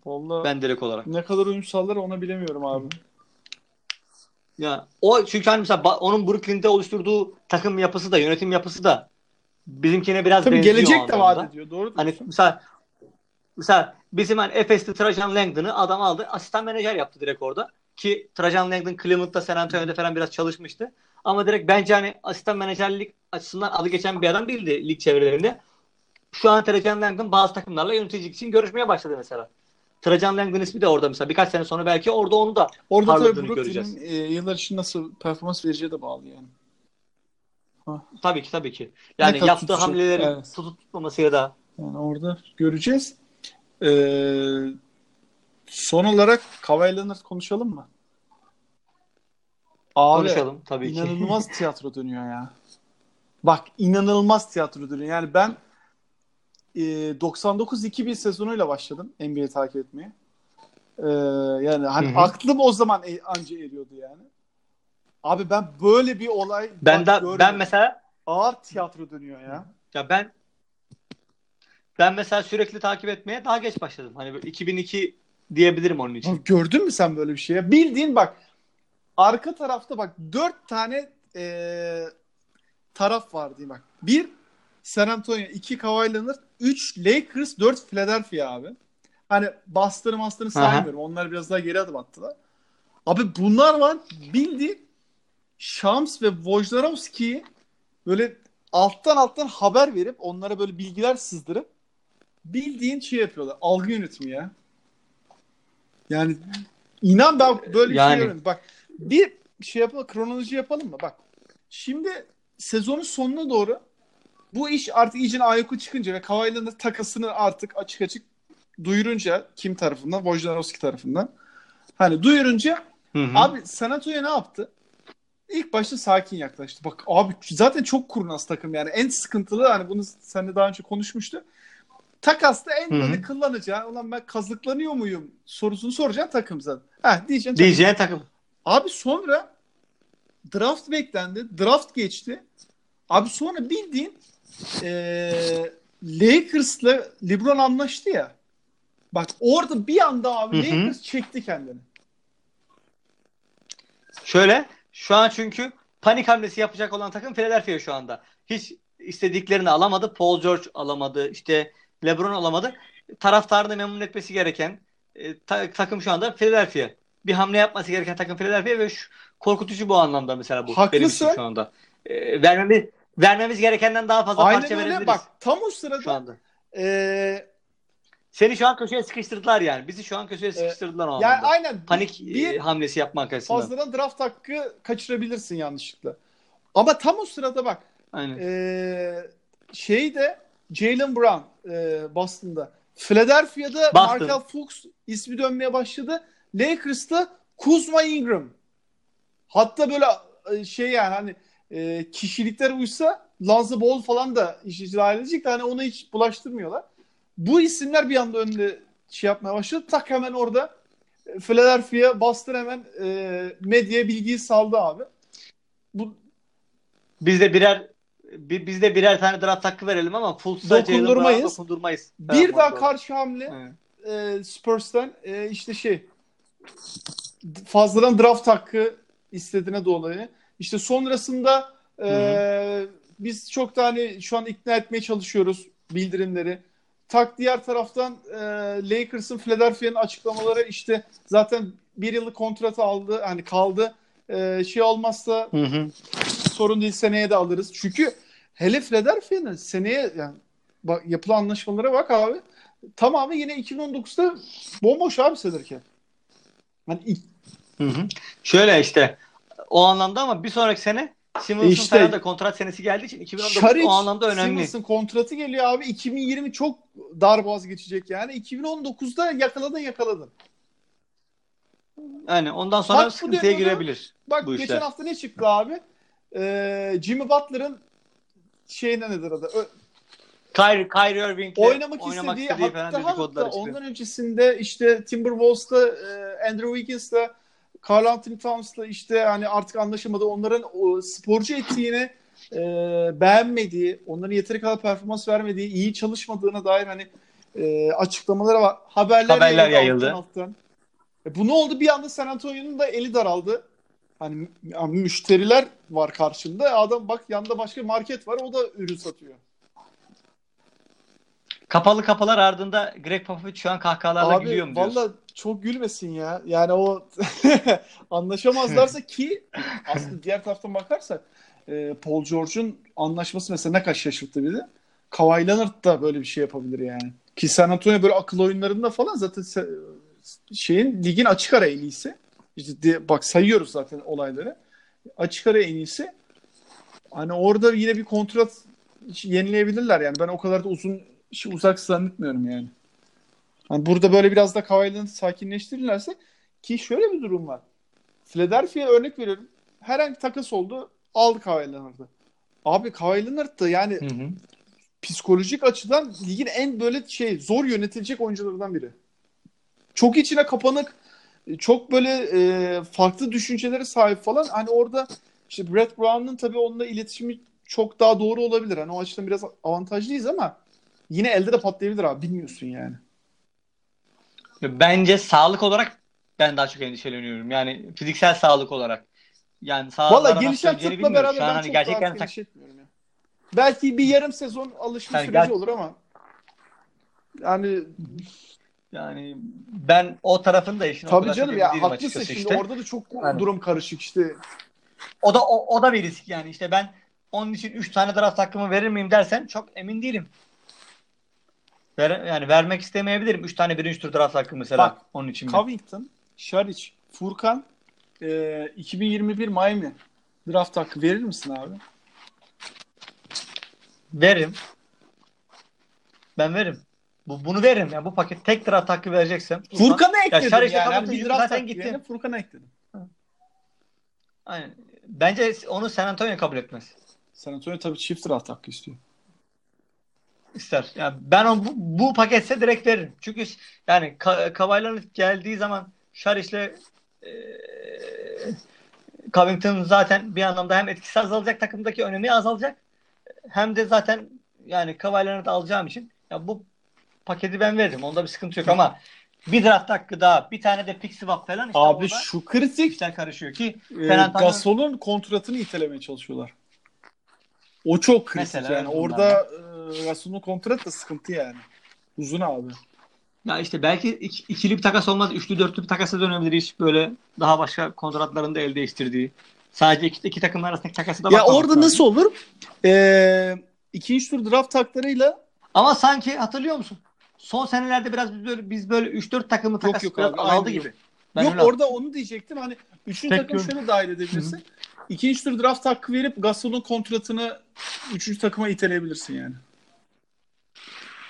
Vallahi Ben direkt olarak. ne kadar uyum sağlar ona bilemiyorum abi. Ya o çünkü hani mesela onun Brooklyn'de oluşturduğu takım yapısı da yönetim yapısı da bizimkine biraz Tabii benziyor o gelecek de vaat ediyor. Doğru Hani diyorsun. mesela mesela bizim hani Efes'te Trajan Langdon'ı adam aldı. Asistan menajer yaptı direkt orada. Ki Trajan Langdon Cleveland'da San Antonio'da falan biraz çalışmıştı. Ama direkt bence hani asistan menajerlik açısından adı geçen bir adam değildi lig çevrelerinde. Şu an Trajan Langdon bazı takımlarla yöneticilik için görüşmeye başladı mesela. Trajan Langdon ismi de orada mesela. Birkaç sene sonra belki orada onu da Orada tabii göreceğiz. e, yıllar için nasıl performans vereceği de bağlı yani. tabii ki tabii ki. Yani yaptığı hamleleri evet. tutup tutmamasıyla da Yani orada göreceğiz. Ee, son olarak Kawhi Leonard konuşalım mı? Abi konuşalım tabii ki. inanılmaz tiyatro dönüyor ya. Bak inanılmaz tiyatro dönüyor. Yani ben e, 99-2000 sezonuyla başladım NBA takip etmeye. E, yani hani Hı hı. aklım o zaman e, anca eriyordu yani. Abi ben böyle bir olay Ben görmedim. ben mesela ağır tiyatro dönüyor ya. ya ben ben mesela sürekli takip etmeye daha geç başladım. Hani böyle 2002 diyebilirim onun için. Abi gördün mü sen böyle bir şey ya? Bildiğin bak arka tarafta bak dört tane e, taraf var diyeyim bak. Bir San Antonio, iki Kawhi Leonard, üç Lakers, dört Philadelphia abi. Hani mastırı Aha. saymıyorum. Onlar biraz daha geri adım attılar. Abi bunlar var bildiğin Shams ve Wojnarowski'yi böyle alttan alttan haber verip onlara böyle bilgiler sızdırıp bildiğin şey yapıyorlar. Algı yönetimi ya. Yani inan ben böyle bir Yani. şey öğrendim. Bak bir şey yapalım, kronoloji yapalım mı? Bak şimdi sezonun sonuna doğru bu iş artık iyice ayakü çıkınca ve Leonard takasını artık açık açık duyurunca kim tarafından? Wojnarowski tarafından. Hani duyurunca Hı hı. Abi San Antonio ne yaptı? İlk başta sakin yaklaştı. Bak abi zaten çok kurnaz takım yani. En sıkıntılı hani bunu seninle daha önce konuşmuştu. Takasta en Hı hı. böyle kullanacağı ulan ben kazıklanıyor muyum sorusunu soracağın takım zaten. Ha diyeceksin takım. diyeceğin takım. Abi sonra draft beklendi. Draft geçti. Abi sonra bildiğin eee Lakers'la LeBron anlaştı ya. Bak orada bir anda abi Hı hı. Lakers çekti kendini. Şöyle şu an çünkü panik hamlesi yapacak olan takım Philadelphia şu anda. Hiç istediklerini alamadı. Paul George alamadı. İşte LeBron alamadı. Taraftarını memnun etmesi gereken e, ta- takım şu anda Philadelphia. Bir hamle yapması gereken takım Philadelphia ve şu, korkutucu bu anlamda mesela bu. Benim Haklısın. şu anda. E, vermemiz, vermemiz gerekenden daha fazla Aynen parça öyle. verebiliriz Bak tam o şu sırada anda. eee Seni şu an köşeye sıkıştırdılar yani. Bizi şu an köşeye sıkıştırdılar o yani aynen Panik bir, e, hamlesi yapmak açısından. fazladan draft hakkı kaçırabilirsin yanlışlıkla. Ama tam o sırada bak Aynen. eee şey de Jalen Brown eee Boston'da. Philadelphia'da Boston. Markel Fultz ismi dönmeye başladı. Lakers'ta Kuzma Ingram. Hatta böyle e, şey yani hani e, kişilikler uysa Lonzo Ball falan da iş dahil edecek de hani ona hiç bulaştırmıyorlar. Bu isimler bir anda önde şey yapmaya başladı. Tak hemen orada e, Philadelphia Boston hemen e, medyaya bilgiyi saldı abi. Bu Biz de birer bi- biz de birer tane draft hakkı verelim ama Brown'a Dokundurmayız. dokundurmayız. bir daha karşı hamle Evet. e, Spurs'tan e, işte şey fazladan draft hakkı istediğine dolayı. İşte sonrasında e, biz çok da hani şu an ikna etmeye çalışıyoruz bildirimleri. Tak diğer taraftan e, Lakers'ın Philadelphia'nın açıklamaları işte zaten bir yıllık kontratı aldı hani kaldı. E, şey olmazsa Hı hı. Sorun değil seneye de alırız. Çünkü hele Philadelphia'nın seneye yani bak, yapılan anlaşmalara bak abi. Tamamı yine 2019'da bomboş abi Sedirken. Hani Hı hı. Şöyle işte o anlamda ama bir sonraki sene Simmons'ın İşte- da kontrat senesi geldiği için 2019 Şaric, o anlamda önemli. Simmons'ın kontratı geliyor abi. 2020 çok darboğaz geçecek yani. 2019'da yakaladın yakaladın. Yani ondan sonra Bak sıkıntıya girebilir. Bak Bu geçen işler. hafta ne çıktı abi? Ee, Jimmy Butler'ın şeyine nedir adı? Ö- Kyrie, Kyrie Irving'le oynamak, oynamak istediği istediği hatta, hatta ondan öncesinde işte Timberwolves'ta e, Andrew Wiggins'la Carl Anthony Towns'la işte hani artık anlaşamadı. Onların o sporcu etiğini e, beğenmediği, onların yeteri kadar performans vermediği, iyi çalışmadığına dair hani e, açıklamaları var. Haberler, Haberler yayıldı yayıldı. alttan alttan. E, bu ne oldu? Bir anda San Antonio'nun da eli daraldı. Hani yani müşteriler var karşında. Adam bak yanında başka market var. O da ürün satıyor. Kapalı kapılar ardında Greg Popovich şu an kahkahalarla Abi gülüyor mu diyorsun? valla çok gülmesin ya. Yani o anlaşamazlarsa ki aslında diğer taraftan bakarsak e, Paul George'un anlaşması mesela ne kadar şaşırttı bizi. Kawhi Leonard da böyle bir şey yapabilir yani. Ki San Antonio böyle akıl oyunlarında falan zaten şeyin ligin açık ara en iyisi. İşte di- bak sayıyoruz zaten olayları. Açık ara en iyisi. Hani orada yine bir kontrat yenileyebilirler yani. Ben o kadar da uzun uzak zannetmiyorum yani. Hani burada böyle biraz da Leonard'ı sakinleştirirlerse ki şöyle bir durum var. Philadelphia'ya örnek veriyorum. Herhangi takas oldu. Aldı Kawhi Leonard'ı. Abi Kawhi yani Hı hı. psikolojik açıdan ligin en böyle şey zor yönetilecek oyuncularından biri. Çok içine kapanık, çok böyle e, farklı düşüncelere sahip falan. Hani orada işte Brett Brown'un tabii onunla iletişimi çok daha doğru olabilir. Hani o açıdan biraz avantajlıyız ama yine elde de patlayabilir abi. Bilmiyorsun yani. Bence sağlık olarak ben daha çok endişeleniyorum. Yani fiziksel sağlık olarak. Yani Valla gelişen tıpla beraber ben hani çok gerçekten rahat etmiyorum ya. Belki bir yarım sezon alışma Yani süreci ger- olur ama yani yani ben o tarafın da işin tabii canım ya haklısın şimdi işte. orada da çok Yani. durum karışık işte. O da o, o da bir risk yani. İşte ben onun için 3 tane draft hakkımı verir miyim dersen çok emin değilim. Ver, yani vermek istemeyebilirim. 3 tane birinci tur draft hakkı mesela Bak, onun için. Covington, Şaric, Furkan e, 2021 Miami draft hakkı verir misin abi? Veririm. Ben veririm. Bu, bunu veririm. Yani bu paket tek draft hakkı vereceksem. Furkan'ı ekledim Şaric'le yani. Covington Bir draft zaten hakkı gitti. yerine Furkan'ı ekledim. Aynen. Bence onu San Antonio kabul etmez. San Antonio tabii çift draft hakkı istiyor. İster. Yani ben o, bu, bu paketse direkt veririm. Çünkü yani Ka- geldiği zaman Şariş'le e, Covington zaten bir anlamda hem etkisi azalacak takımdaki önemi azalacak. Hem de zaten yani Kawhi Leonard'ı alacağım için ya bu paketi ben veririm. Onda bir sıkıntı yok ama bir draft hakkı daha bir tane de pick swap falan işte Abi şu kritik işler karışıyor ki e, Gasol'un kontratını itelemeye çalışıyorlar. O çok kritik Mesela yani. Orada e, Gasol'un kontratı da sıkıntı yani. Uzun abi. Ya işte belki ik- ikili bir takas olmaz. Üçlü dörtlü bir takasa dönebilir iş. Böyle daha başka kontratlarında el değiştirdiği. Sadece iki, iki takım arasındaki takası da Ya orada lazım. nasıl olur? E, ikinci tur draft haklarıyla Ama sanki hatırlıyor musun? Son senelerde biraz biz böyle biz böyle 3-4 takımı takas yok biraz abi, azaldı aynı gibi. Ben Yok öyle orada onu diyecektim. Hani üçüncü Tek takım gör- şöyle dahil edebilirsin. İkinci tur draft hakkı verip Gasol'un kontratını üçüncü takıma iteleyebilirsin yani.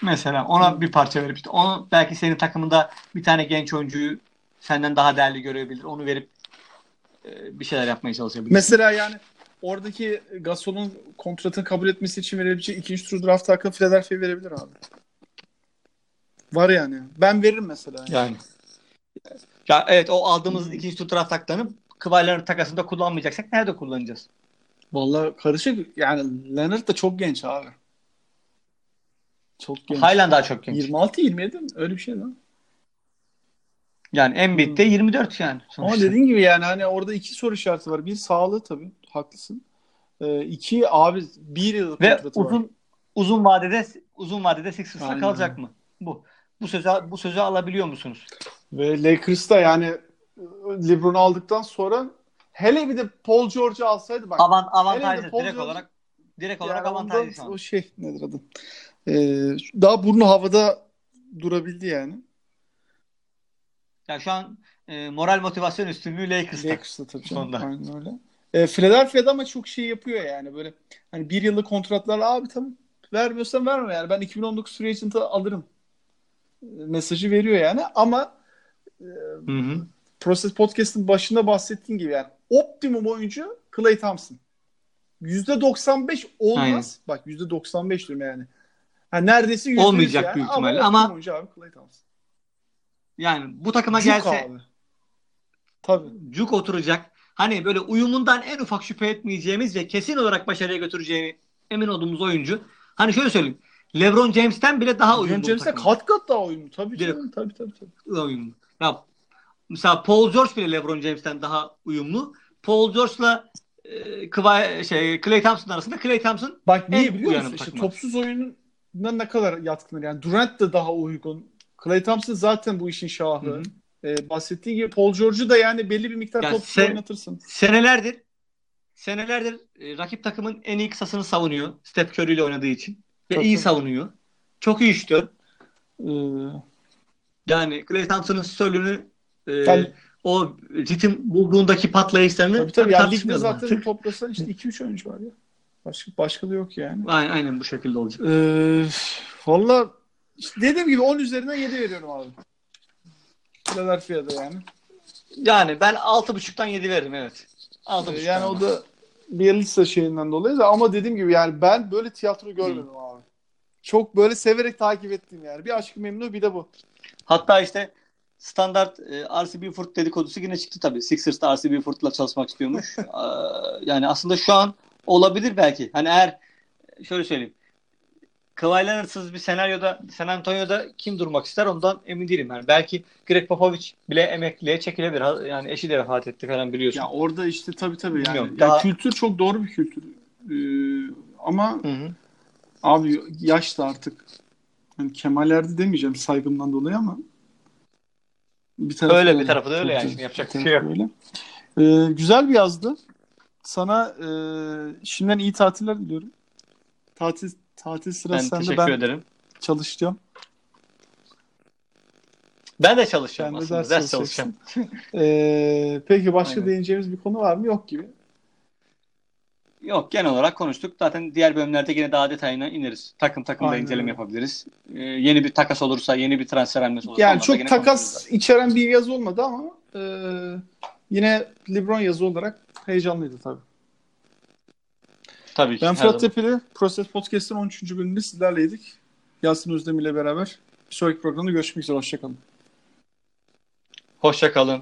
Mesela ona bir parça verip işte onu belki senin takımında bir tane genç oyuncuyu senden daha değerli görebilir. Onu verip e, bir şeyler yapmaya çalışabilir. Mesela yani oradaki Gasol'un kontratını kabul etmesi için verebileceği ikinci tur draft hakkını Philadelphia verebilir abi. Var yani. Ben veririm mesela. Yani. Yani. Ya evet o aldığımız ikinci tur draft Kıvayların takasında kullanmayacaksak nerede kullanacağız? Vallahi karışık. Yani Leonard da çok genç abi. Çok genç. Halen daha çok genç. 26 27 mi? Öyle bir şey lan. Yani Embiid'de 24 yani. Ama sonuçta. dediğin gibi yani hani orada iki soru işareti var. Bir sağlığı tabii. Haklısın. Ee, iki abi bir yıl Ve kontratı var. uzun uzun vadede uzun vadede Sixers'ta Aynen. kalacak mı? Bu. Bu sözü bu sözü alabiliyor musunuz? Ve Lakers'ta yani LeBron'u aldıktan sonra hele bir de Paul George'u alsaydı bak. Avant Hele avantajlı direkt George- olarak direkt yani olarak ondan avantajlı şu an. o şey nedir adı? Ee, daha burnu havada durabildi yani. Yani şu an e, moral motivasyon üstünlüğü Lakers'ta. Lakers'ta tabii. canım. Sonunda. Aynen öyle. E, Philadelphia'da ama çok şey yapıyor yani böyle hani bir yıllık kontratlarla abi tamam vermiyorsan verme yani ben 2019 free agent'ı alırım mesajı veriyor yani ama Hı hı. Process Podcast'ın başında bahsettiğin gibi yani optimum oyuncu Klay Thompson. %95 olmaz. Aynen. Bak %95 diyorum yani. Ha, neredeyse %100 Olmayacak yani. büyük ama ihtimalle optimum ama- oyuncu abi Klay Thompson. Yani bu takıma Cuk gelse abi. Tabii. cuk oturacak. Hani böyle uyumundan en ufak şüphe etmeyeceğimiz ve kesin olarak başarıya götüreceğini emin olduğumuz oyuncu. Hani şöyle söyleyeyim. LeBron James'ten bile daha uyumlu LeBron takıma. kat kat daha uyumlu. Tabii Direkt. canım. Tabii tabii tabii. Daha uyumlu. Ya mesela Paul George bile LeBron James'ten daha uyumlu. Paul George'la e, Kıva, şey Klay Thompson arasında Klay Thompson Bak niye biliyor musun? İşte topsuz oyununa ne kadar yatkınlar. Yani Durant da daha uygun. Klay Thompson zaten bu işin şahı. Hı hı. Ee, bahsettiğin gibi Paul George'u da yani belli bir miktar Ya topsuz sen- oynatırsın. senelerdir senelerdir e, rakip takımın en iyi kısasını savunuyor. Steph Curry ile oynadığı için. Ve iyi savunuyor. Çok iyi şutör. Ee, Yani Klay Thompson'ın sölünü e, Yani- o ritim bulduğundaki patlayışlarını tabii tabii. Yani ligde zaten artık. toplasan işte 2-3 oyuncu var ya. Başka, başka da yok yani. Aynen, aynen bu şekilde olacak. Ee, Valla işte dediğim gibi 10 üzerinden 7 veriyorum abi. Philadelphia'da yani. Yani ben 6.5'tan 7 veririm evet. 6.5'tan. Ee, yani o da Bielitsa şeyinden dolayı da ama dediğim gibi yani ben böyle tiyatro görmedim abi. Çok böyle severek takip ettim yani. Bir aşkı memnu bir de bu. Hatta işte standart e, RC Buford dedikodusu yine çıktı tabii. Sixers da RC Buford'la çalışmak istiyormuş. Aa, yani aslında şu an olabilir belki. Hani eğer şöyle söyleyeyim. Kawhi Leonard'sız bir senaryoda San Antonio'da kim durmak ister ondan emin değilim. Yani belki Greg Popovich bile emekliye çekilebilir. Yani eşi de vefat etti falan biliyorsun. Ya orada işte tabii tabii yani. Bilmiyorum, Ya daha- kültür çok doğru bir kültür. Ee, ama Hı hı. abi yaş da artık hani Kemal Erdi demeyeceğim saygımdan dolayı ama bir tarafı Öyle, bir tarafı da öyle yani. güzel. Şimdi yapacak Bir şey tarafı öyle. Ee, güzel bir yazdı. Sana e, şimdiden iyi tatiller diliyorum. Tatil tatil Ben sırasında teşekkür ben ederim. çalışacağım. Ben de çalışacağım Sen de aslında. ders çalışacağım. Ee, peki başka Aynen. değineceğimiz bir konu var mı? Yok gibi. Yok genel olarak konuştuk. Zaten diğer bölümlerde yine daha detayına ineriz. Takım takım da Aynen inceleme öyle. yapabiliriz. Ee, yeni bir takas olursa, yeni bir transfer hamlesi olursa Yani da çok takas içeren bir yazı olmadı ama e, yine LeBron yazı olarak heyecanlıydı tabii. Tabii ki. Ben Fırat. Tepeli, Proses Podcast'ın 13. bölümünde sizlerleydik. Yasin Özdemir ile beraber. Bir sonraki programda görüşmek üzere. Hoşçakalın. Hoşça kalın.